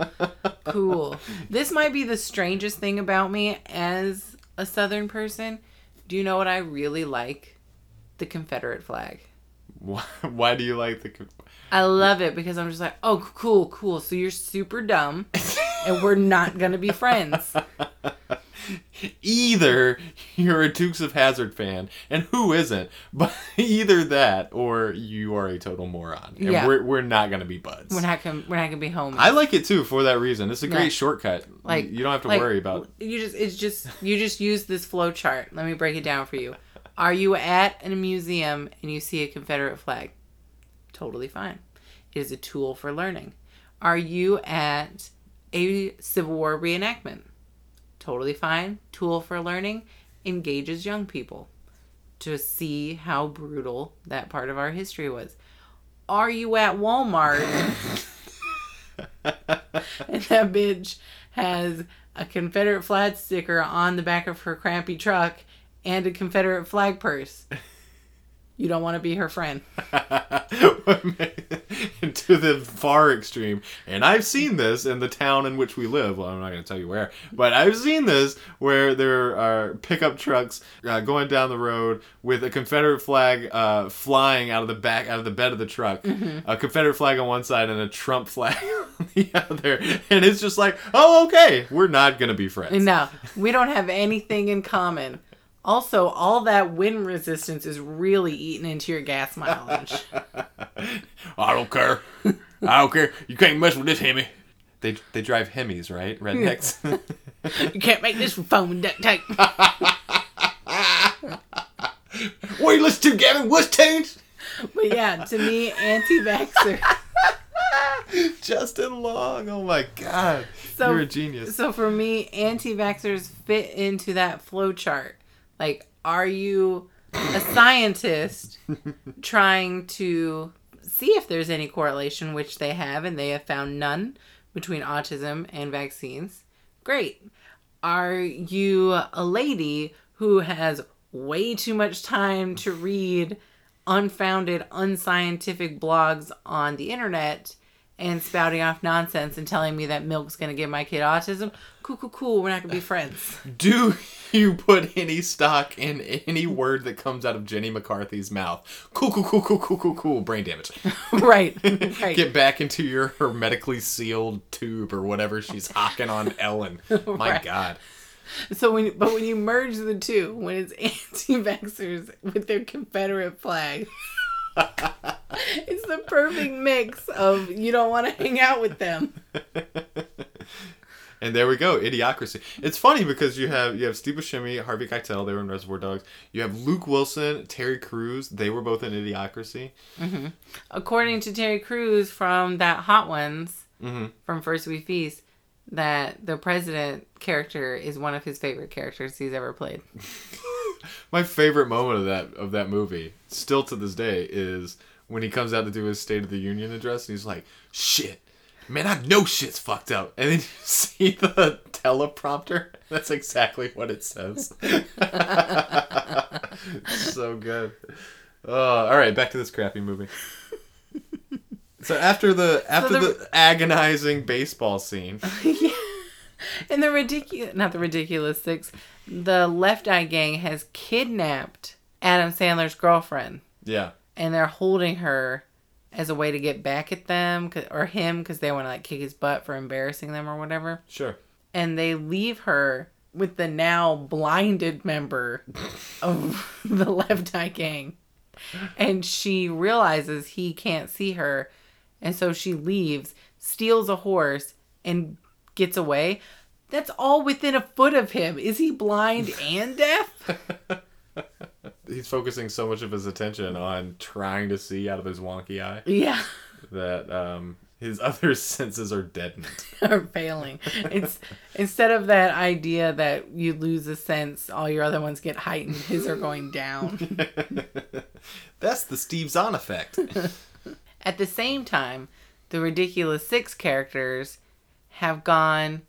cool. This might be the strangest thing about me as a Southern person. Do you know what I really like? The Confederate flag. why, why do you like the? I love it because I'm just like, oh, cool, cool. So you're super dumb, and we're not gonna be friends. either you're a Dukes of Hazzard fan, and who isn't? But either that, or you are a total moron, and Yeah. we're we're not gonna be buds. We're not gonna. We're not gonna be homies. I like it too for that reason. It's a great Yeah. shortcut. Like- you don't have to like, worry about. you just it's just you just use this flow chart let me break it down for you are you at a museum and you see a confederate flag totally fine it is a tool for learning are you at a civil war reenactment totally fine. Tool for learning engages young people to see how brutal that part of our history was. Are you at walmart? And that bitch has a Confederate flag sticker on the back of her crappy truck and a Confederate flag purse. You don't want to be her friend. to the far extreme. And I've seen this in the town in which we live. Well, I'm not going to tell you where, but I've seen this where there are pickup trucks uh, going down the road with a Confederate flag uh, flying out of the back, out of the bed of the truck. A Confederate flag on one side and a Trump flag on the other. And it's just like, oh, okay, we're not going to be friends. No, we don't have anything in common. Also, all that wind resistance is really eating into your gas mileage. I don't care. I don't care. You can't mess with this Hemi. They they drive Hemis, right? Rednecks. you can't make this from foam and duct tape. what are you listening to, Gavin? What's tunes? But yeah, to me, anti-vaxxer. Justin Long. Oh my God. So- You're a genius. So for me, anti-vaxxers fit into that flow chart. Like, are you a scientist trying to see if there's any correlation, which they have, and they have found none between autism and vaccines? Great. Are you a lady who has way too much time to read unfounded, unscientific blogs on the internet and spouting off nonsense and telling me that milk's gonna give my kid autism? Cool, cool, cool. We're not gonna be friends. Do you put any stock in any word that comes out of Jenny McCarthy's mouth? Cool, cool, cool, cool, cool, cool, cool. Brain damage. right, right. Get back into your hermetically sealed tube or whatever she's hocking on Ellen. My Right. God. So when, but when you merge the two, when it's anti-vaxxers with their Confederate flag, it's the perfect mix of you don't want to hang out with them. And there we go, idiocracy. It's funny because you have you have Steve Buscemi, Harvey Keitel, they were in Reservoir Dogs. You have Luke Wilson, Terry Crews, they were both in Idiocracy. According to Terry Crews from that Hot Ones Mm-hmm. from First We Feast, that the president character is one of his favorite characters he's ever played. My favorite moment of that of that movie, still to this day, is when he comes out to do his State of the Union address, and he's like, "Shit, man, I know shit's fucked up," and then you see the teleprompter. That's exactly what it says. so good. Uh, all right, back to this crappy movie. So after the after the- the agonizing baseball scene, yeah. And the ridiculous, not the ridiculous six, the Left Eye Gang has kidnapped Adam Sandler's girlfriend, yeah, and they're holding her as a way to get back at them or him because they want to like kick his butt for embarrassing them or whatever. Sure. And they leave her with the now blinded member of the Left Eye Gang. And she realizes he can't see her. And so she leaves, steals a horse, and gets away. That's all within a foot of him. Is he blind and deaf? He's focusing so much of his attention on trying to see out of his wonky eye Yeah. that um, his other senses are deadened. are failing. It's instead of that idea that you lose a sense, all your other ones get heightened. His are going down. That's the Steve Zahn effect. At the same time, the ridiculous six characters have gone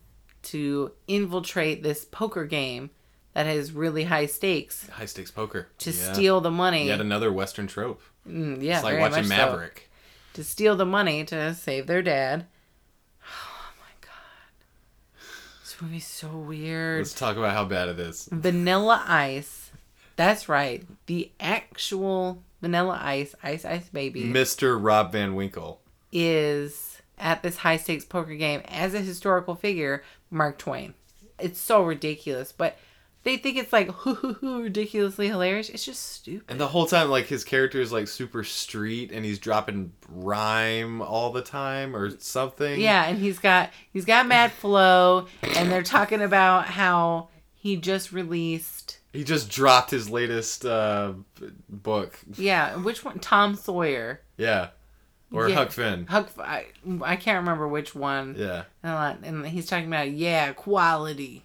to infiltrate this poker game that has really high stakes High stakes poker. to Yeah. steal the money. Yet another Western trope. Mm, yeah, it's like very watching much so. Maverick. To steal the money to save their dad. Oh my god. This movie's so weird. Let's talk about how bad it is. Vanilla Ice. That's right. The actual Vanilla Ice, Ice Ice Baby, Mr. Rob Van Winkle. is at this high stakes poker game as a historical figure, Mark Twain. It's so ridiculous, but they think it's like hoo hoo hoo ridiculously hilarious. It's just stupid. And the whole time, like, his character is, like, super street and he's dropping rhyme all the time or something. Yeah, and he's got he's got mad flow, and they're talking about how he just released. He just dropped his latest uh, book. Yeah, which one? Tom Sawyer. Yeah. Or Yeah. Huck Finn. Huck. I, I can't remember which one. Yeah. And, and he's talking about yeah quality.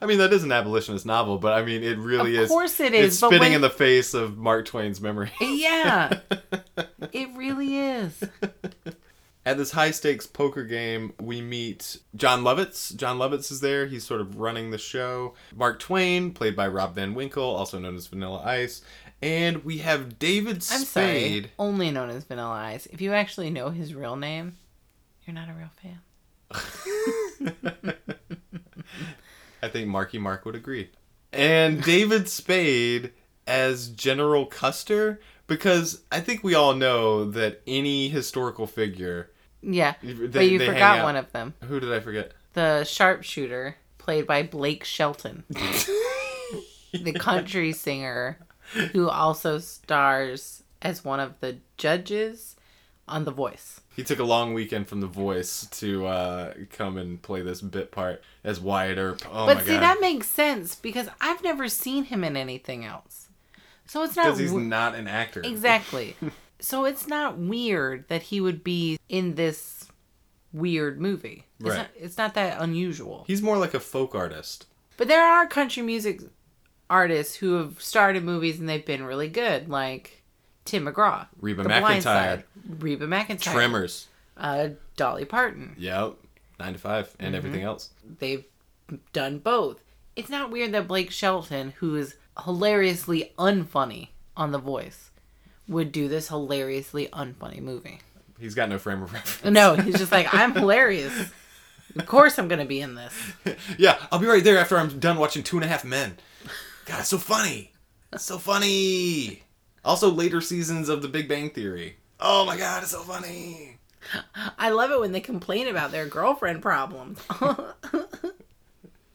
I mean, that is an abolitionist novel, but I mean, it really of is. Of course it is. It's spitting when- in the face of Mark Twain's memory. Yeah, it really is. At this high stakes poker game, we meet Jon Lovitz. Jon Lovitz is there. He's sort of running the show. Mark Twain, played by Rob Van Winkle, also known as Vanilla Ice. And we have David I'm sorry. Only known as Vanilla Ice. If you actually know his real name, you're not a real fan. I think Marky Mark would agree. And David Spade as General Custer, because I think we all know that any historical figure. Yeah, They, but you forgot one of them. Who did I forget? The sharpshooter, played by Blake Shelton, the country singer, who also stars as one of the judges on The Voice. He took a long weekend from The Voice to uh, come and play this bit part as Wyatt Earp. Oh but my see, god! that makes sense because I've never seen him in anything else. So it's not Because he's we- not an actor. exactly. so it's not weird that he would be in this weird movie. It's, Right. not, it's not that unusual. He's more like a folk artist. But there are country music artists who have started movies and they've been really good, like Tim McGraw, Reba The McEntire. Side, Reba McEntire, Tremors. uh, Dolly Parton. Yep. Nine to five and Mm-hmm. everything else. They've done both. It's not weird that Blake Shelton, who is hilariously unfunny on The Voice, would do this hilariously unfunny movie. He's got no frame of reference. No, he's just like, I'm hilarious. Of course I'm going to be in this. yeah, I'll be right there after I'm done watching Two and a Half Men. God, it's so funny. It's so funny. Also, later seasons of The Big Bang Theory. Oh my god, it's so funny. I love it when they complain about their girlfriend problems.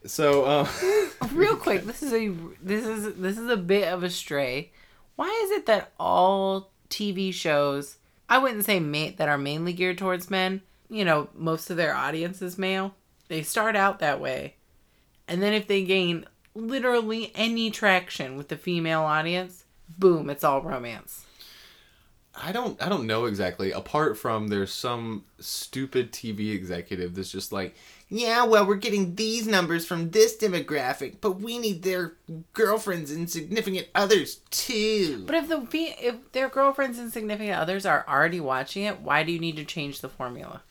So, um, Real quick, this is a this is this is a bit of a stray. Why is it that all TV shows, I wouldn't say ma- that are mainly geared towards men, you know, most of their audience is male. They start out that way. And then if they gain literally any traction with the female audience, boom, it's all romance. I don't I don't know exactly. Apart from there's some stupid TV executive that's just like, yeah, well, we're getting these numbers from this demographic, but we need their girlfriends and significant others too. But if the if their girlfriends and significant others are already watching it, why do you need to change the formula?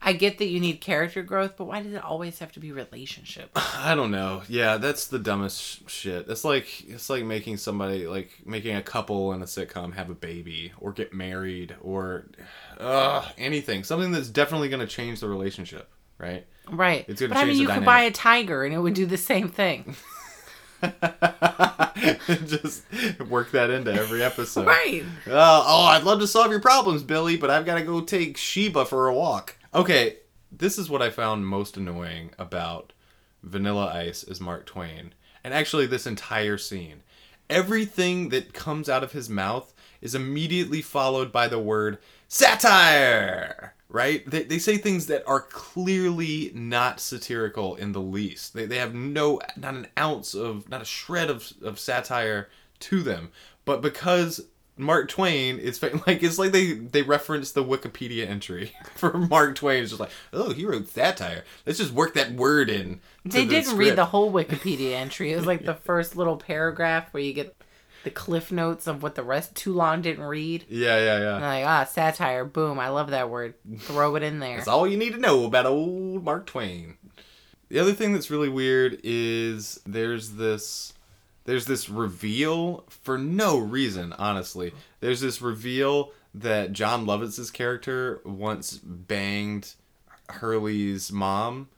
I get that you need character growth, but why does it always have to be relationship? I don't know. Yeah, that's the dumbest sh- shit. It's like it's like making somebody like making a couple in a sitcom have a baby or get married or uh, anything. Something that's definitely going to change the relationship, right? Right. It's gonna but I mean, you could buy a tiger and it would do the same thing. Just work that into every episode. right. Uh, oh, I'd love to solve your problems, Billy, but I've got to go take Sheba for a walk. Okay, this is what I found most annoying about Vanilla Ice as Mark Twain, and actually this entire scene. Everything that comes out of his mouth is immediately followed by the word satire. Right? They, they say things that are clearly not satirical in the least. They, they have no, not an ounce of, not a shred of, of satire to them. But because Mark Twain, it's fa- like it's like they they reference the Wikipedia entry for Mark Twain. It's just like, oh, he wrote satire. Let's just work that word in. They the didn't read the whole Wikipedia entry. It was like the first little paragraph where you get the cliff notes of what the rest too long didn't read. Yeah, yeah, yeah. I'm like, ah, satire, boom, I love that word. Throw it in there. That's all you need to know about old Mark Twain. The other thing that's really weird is there's this there's this reveal for no reason, honestly. There's this reveal that Jon Lovitz's character once banged Hurley's mom,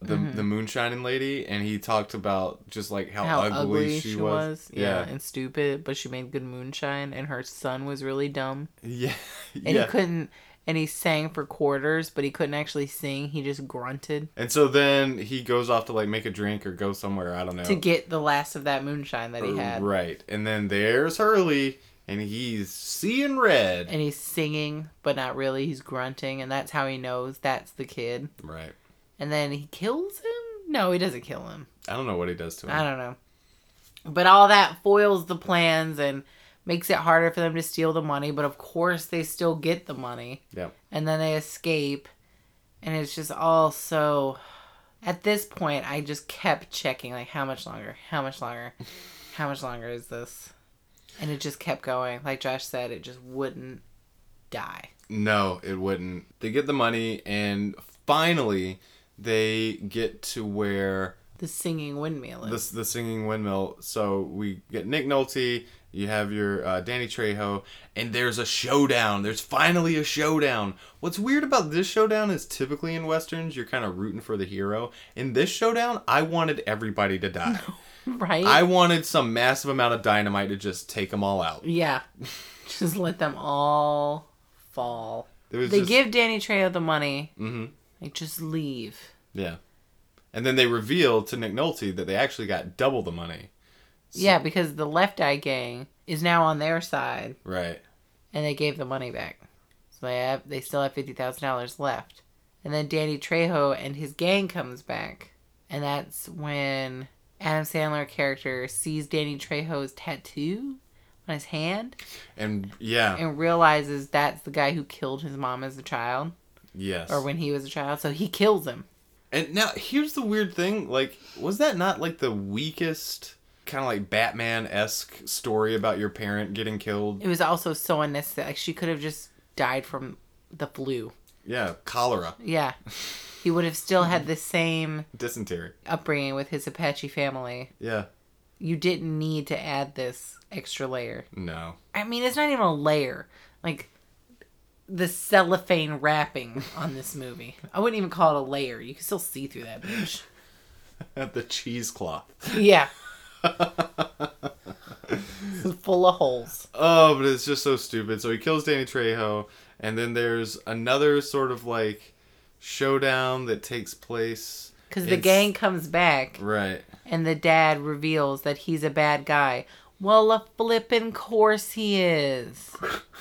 the mm-hmm. the moonshining lady, and he talked about just like how, How ugly, she, was. Yeah. and stupid, but she made good moonshine, and her son was really dumb. Yeah. And yeah. he couldn't, and he sang for quarters, but he couldn't actually sing. He just grunted And so then he goes off to like make a drink or go somewhere, I don't know. to get the last of that moonshine that he uh, had. Right. And then there's Hurley and he's seeing red. And he's singing, but not really. He's grunting, and that's how he knows that's the kid. Right. And then he kills him? No, he doesn't kill him. I don't know what he does to him. I don't know. But all that foils the plans and makes it harder for them to steal the money. But of course, they still get the money. Yep. And then they escape. And it's just all so. At this point, I just kept checking, like, how much longer? How much longer? How much longer is this? And it just kept going. Like Josh said, it just wouldn't die. No, it wouldn't. They get the money and finally they get to where The singing windmill is. the, the singing windmill. So we get Nick Nolte, you have your uh, Danny Trejo, and there's a showdown. There's finally a showdown. What's weird about this showdown is typically in westerns you're kind of rooting for the hero. In this showdown, I wanted everybody to die. right? I wanted some massive amount of dynamite to just take them all out. Yeah. just let them all fall. They just, give Danny Trejo the money. Mm-hmm. Like, just leave. Yeah. And then they reveal to Nick Nolte that they actually got double the money. So- Yeah, because the Left Eye Gang is now on their side, Right. and they gave the money back. So they have, they still have fifty thousand dollars left. And then Danny Trejo and his gang comes back, and that's when Adam Sandler character sees Danny Trejo's tattoo on his hand And yeah. and realizes that's the guy who killed his mom as a child yes. or when he was a child. So he kills him. And now here's the weird thing, like was that not like the weakest kind of like Batman esque story about your parent getting killed? It was also so unnecessary. Like she could have just died from the flu. Yeah, cholera, Yeah. He would have still had the same dysentery. upbringing with his Apache family. Yeah. You didn't need to add this extra layer. No. I mean, it's not even a layer. Like the cellophane wrapping on this movie. I wouldn't even call it a layer. You can still see through that bitch. the cheesecloth. Yeah. Full of holes. Oh, but it's just so stupid. So he kills Danny Trejo, and then there's another sort of like showdown that takes place. Because the gang comes back Right. and the dad reveals that he's a bad guy. Well, a flippin' course he is.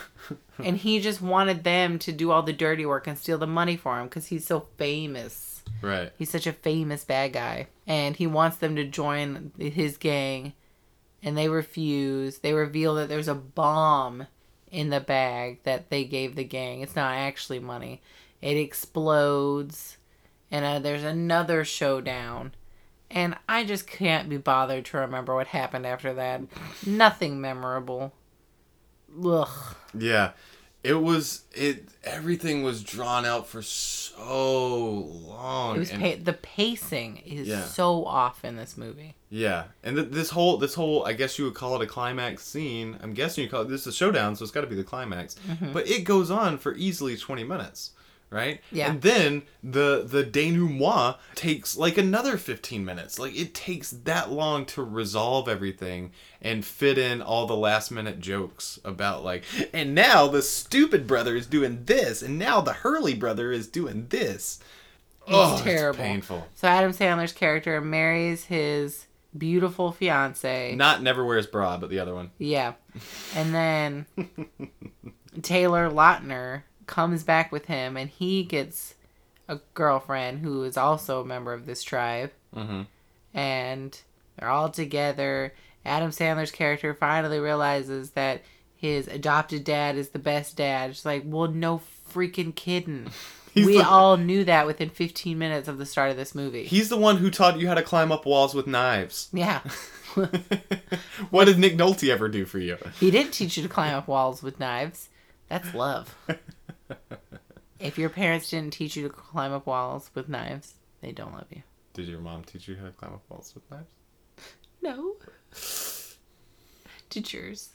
and he just wanted them to do all the dirty work and steal the money for him because he's so famous. Right. He's such a famous bad guy. And he wants them to join his gang. And they refuse. They reveal that there's a bomb in the bag that they gave the gang. It's not actually money. It explodes. And uh, there's another showdown. And I just can't be bothered to remember what happened after that. Nothing memorable. Ugh. Yeah. It was it everything was drawn out for so long. It was and- pa- the pacing is Yeah. so off in this movie. Yeah, and th- this whole this whole I guess you would call it a climax scene. I'm guessing you call it this is a showdown, so it's got to be the climax. Mhm. But it goes on for easily 20 minutes. Right? Yeah. And then the the denouement takes like another 15 minutes. Like it takes that long to resolve everything and fit in all the last minute jokes about like and now the stupid brother is doing this and now the Hurley brother is doing this. It's oh, terrible. It's painful. So Adam Sandler's character marries his beautiful fiance. Not never wears bra, but the other one. Yeah. And then Taylor Lautner comes back with him and he gets a girlfriend who is also a member of this tribe. Mm-hmm. And they're all together. Adam Sandler's character finally realizes that his adopted dad is the best dad. It's like, well, no freaking kidding. We the- all knew that within 15 minutes of the start of this movie. He's the one who taught you how to climb up walls with knives. yeah. what did Nick Nolte ever do for you? He didn't teach you to climb up walls with knives. That's love. If your parents didn't teach you to climb up walls with knives, they don't love you. Did your mom teach you how to climb up walls with knives? No. Did yours?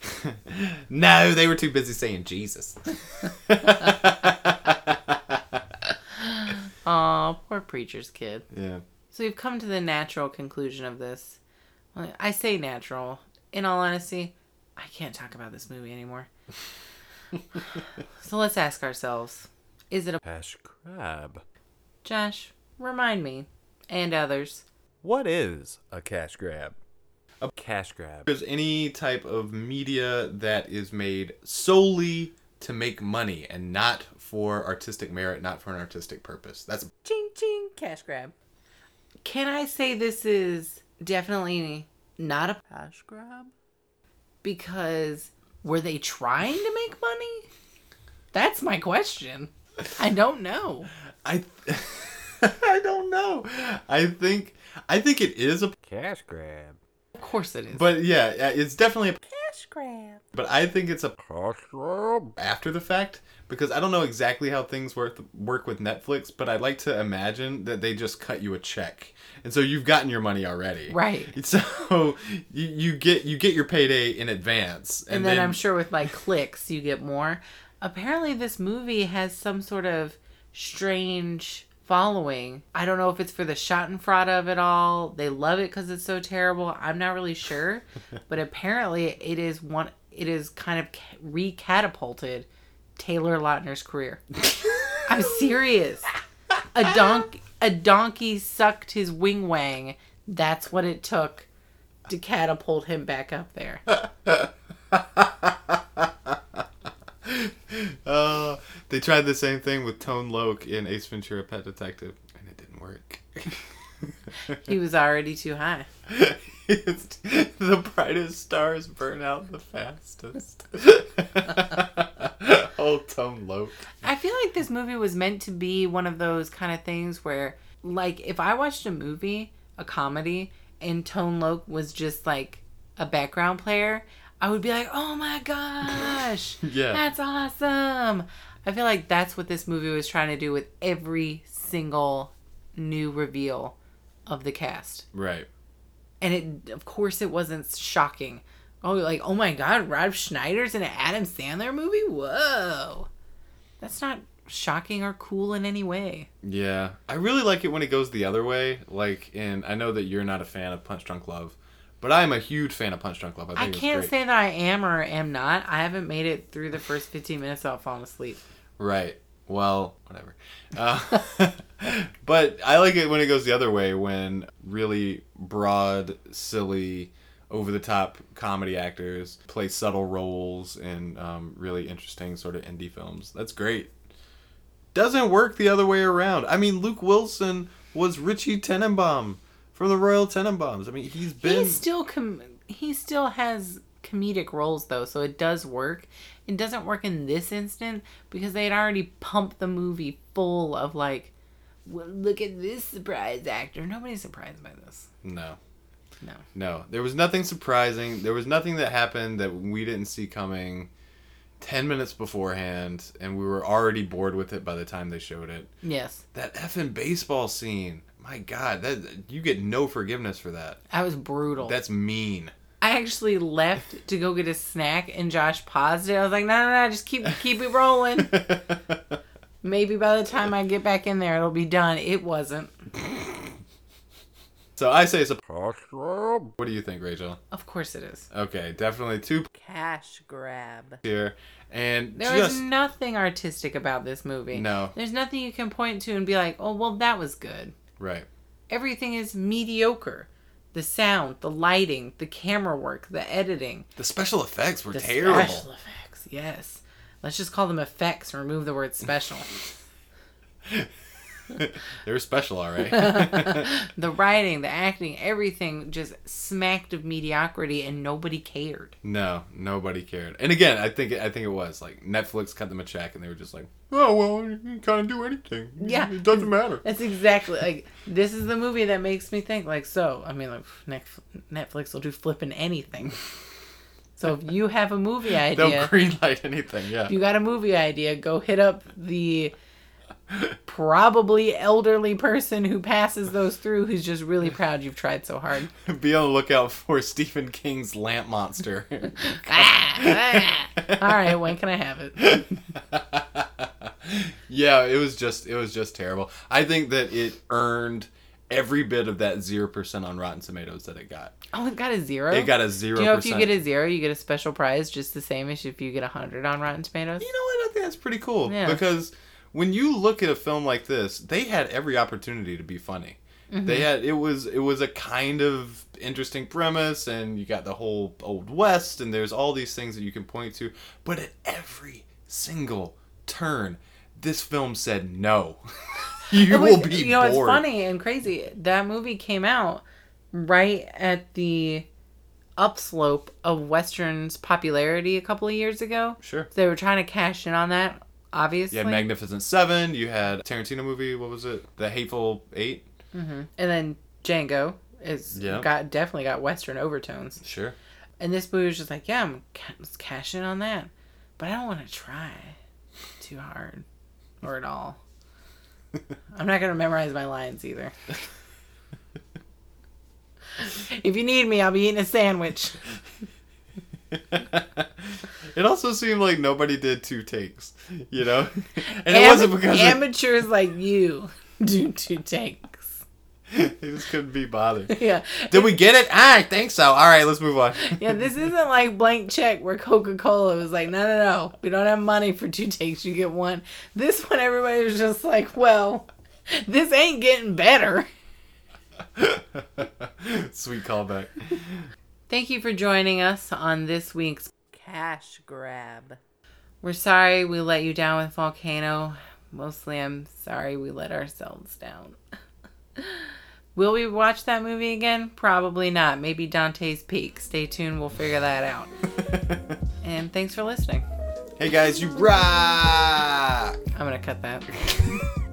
no, they were too busy saying Jesus. Aw, poor preacher's kid. yeah. So we've come to the natural conclusion of this. I say natural. In all honesty, I can't talk about this movie anymore. so let's ask ourselves is it a. Cash grab. Josh, remind me, and others. What is a cash grab? A cash grab. is any type of media that is made solely to make money and not for artistic merit, not for an artistic purpose. That's Ching ching, cash grab. Can I say this is definitely not a cash grab? Because were they trying to make money? That's my question. I don't know. I I don't know. I think I think it is a Cash grab. Of course it is. but yeah, yeah, it's definitely a cash grab. but I think it's a Cash grab. after the fact because I don't know exactly how things work work with Netflix, but I'd like to imagine that they just cut you a check, and so you've gotten your money already. Right. So you, you get you get your payday in advance, And, then, I'm sure with like clicks you get more. Apparently this movie has some sort of strange following. I don't know if it's for the Schadenfreude of it all. They love it because it's so terrible. I'm not really sure, but apparently it is one. It is kind of recatapulted Taylor Lautner's career. I'm serious. A donkey, a donkey sucked his wing wang. That's what it took to catapult him back up there. Uh, they tried the same thing with Tone Loc in Ace Ventura: Pet Detective, and it didn't work. He was already too high. The brightest stars burn out the fastest. Oh, Tone Loc. I feel like this movie was meant to be one of those kind of things where, like, if I watched a movie, a comedy, and Tone Loc was just like a background player, I would be like, oh my gosh, Yeah. that's awesome. I feel like that's what this movie was trying to do with every single new reveal of the cast. Right. And it, of course, it wasn't shocking. Oh, like, oh my God, Rob Schneider's in an Adam Sandler movie? Whoa. That's not shocking or cool in any way. Yeah, I really like it when it goes the other way. Like, in I know that you're not a fan of Punch Drunk Love, but I'm a huge fan of Punch Drunk Love. I, think I can't say that I am or am not. I haven't made it through the first 15 minutes without falling asleep. Right. Well, whatever. Uh, but I like it when it goes the other way when really broad, silly, over the top comedy actors play subtle roles in um, really interesting sort of indie films. That's great. Doesn't work the other way around. I mean, Luke Wilson was Richie Tenenbaum from the Royal Tenenbaums. I mean, he's been. He still com- he still has comedic roles though, so it does work. It doesn't work in this instant because they had already pumped the movie full of like, well, look at this surprise actor. Nobody's surprised by this. No. No. No. There was nothing surprising. There was nothing that happened that we didn't see coming 10 minutes beforehand, and we were already bored with it by the time they showed it. Yes, That effing baseball scene. My God, that you get no forgiveness for that. that was brutal. That's mean. I actually left to go get a snack, and Josh paused it. I was like, "No, no, no, just keep keep it rolling." Maybe by the time I get back in there, it'll be done. It wasn't. So I say it's a. cash grab. What do you think, Rachel? Of course it is. Okay, definitely two Cash grab. here, and There was just nothing artistic about this movie. No. There's nothing you can point to and be like, oh, well, that was good. right. Everything is mediocre. The sound, the lighting, the camera work, the editing, The special effects were the terrible. special effects. Yes. Let's just call them effects and remove the word special. they were special, all right. the writing, the acting, everything just smacked of mediocrity and nobody cared. no, nobody cared. And again, I think I think it was like Netflix cut them a check, and they were just like, "Oh well, you can kind of do anything. Yeah. it doesn't matter." That's exactly like this is the movie that makes me think like so. I mean, like Netflix will do flipping anything. So if you have a movie idea, They'll greenlight anything. Yeah. if you got a movie idea, go hit up the probably elderly person who passes those through who's just really proud you've tried so hard. Be on the lookout for Stephen King's Lamp Monster. Ah, ah. All right, when can I have it? yeah, it was just it was just terrible. I think that it earned every bit of that zero percent on Rotten Tomatoes that it got. Oh, it got a zero. It got a zero. Do you know if you get a zero, you get a special prize just the same as if you get a hundred on Rotten Tomatoes? You know what? I think that's pretty cool Yeah. because when you look at a film like this, they had every opportunity to be funny. They mm-hmm. had it was it was a kind of interesting premise, and you got the whole old west, and there's all these things that you can point to. But at every single turn, this film said no. you It will was- be you know, bored. it's funny and crazy. That movie came out right at the upslope of Western's popularity a couple of years ago. Sure. They were trying to cash in on that, obviously. You had Magnificent Seven. You had Tarantino movie. What was it? The Hateful Eight. Mm-hmm. and then Django is Yeah. got definitely got Western overtones. Sure. And this movie was just like, yeah, I'm ca- let's cash in on that, but I don't want to try too hard or at all. I'm not gonna memorize my lines either. if you need me, I'll be eating a sandwich. it also seemed like nobody did two takes, you know, and it wasn't because amateurs like you do two takes. they just couldn't be bothered. Yeah, Did we get it? Ah, I think so. All right, let's move on. yeah. This isn't like blank check where Coca Cola was like, no, no, no, we don't have money for two takes. You get one. This one, everybody was just like, well, this ain't getting better. Sweet callback. Thank you for joining us on this week's Cash Grab. We're sorry we let you down with Volcano. Mostly, I'm sorry we let ourselves down. Will we watch that movie again? Probably not. Maybe Dante's Peak. Stay tuned, we'll figure that out. And thanks for listening. hey guys, you rock! I'm gonna cut that.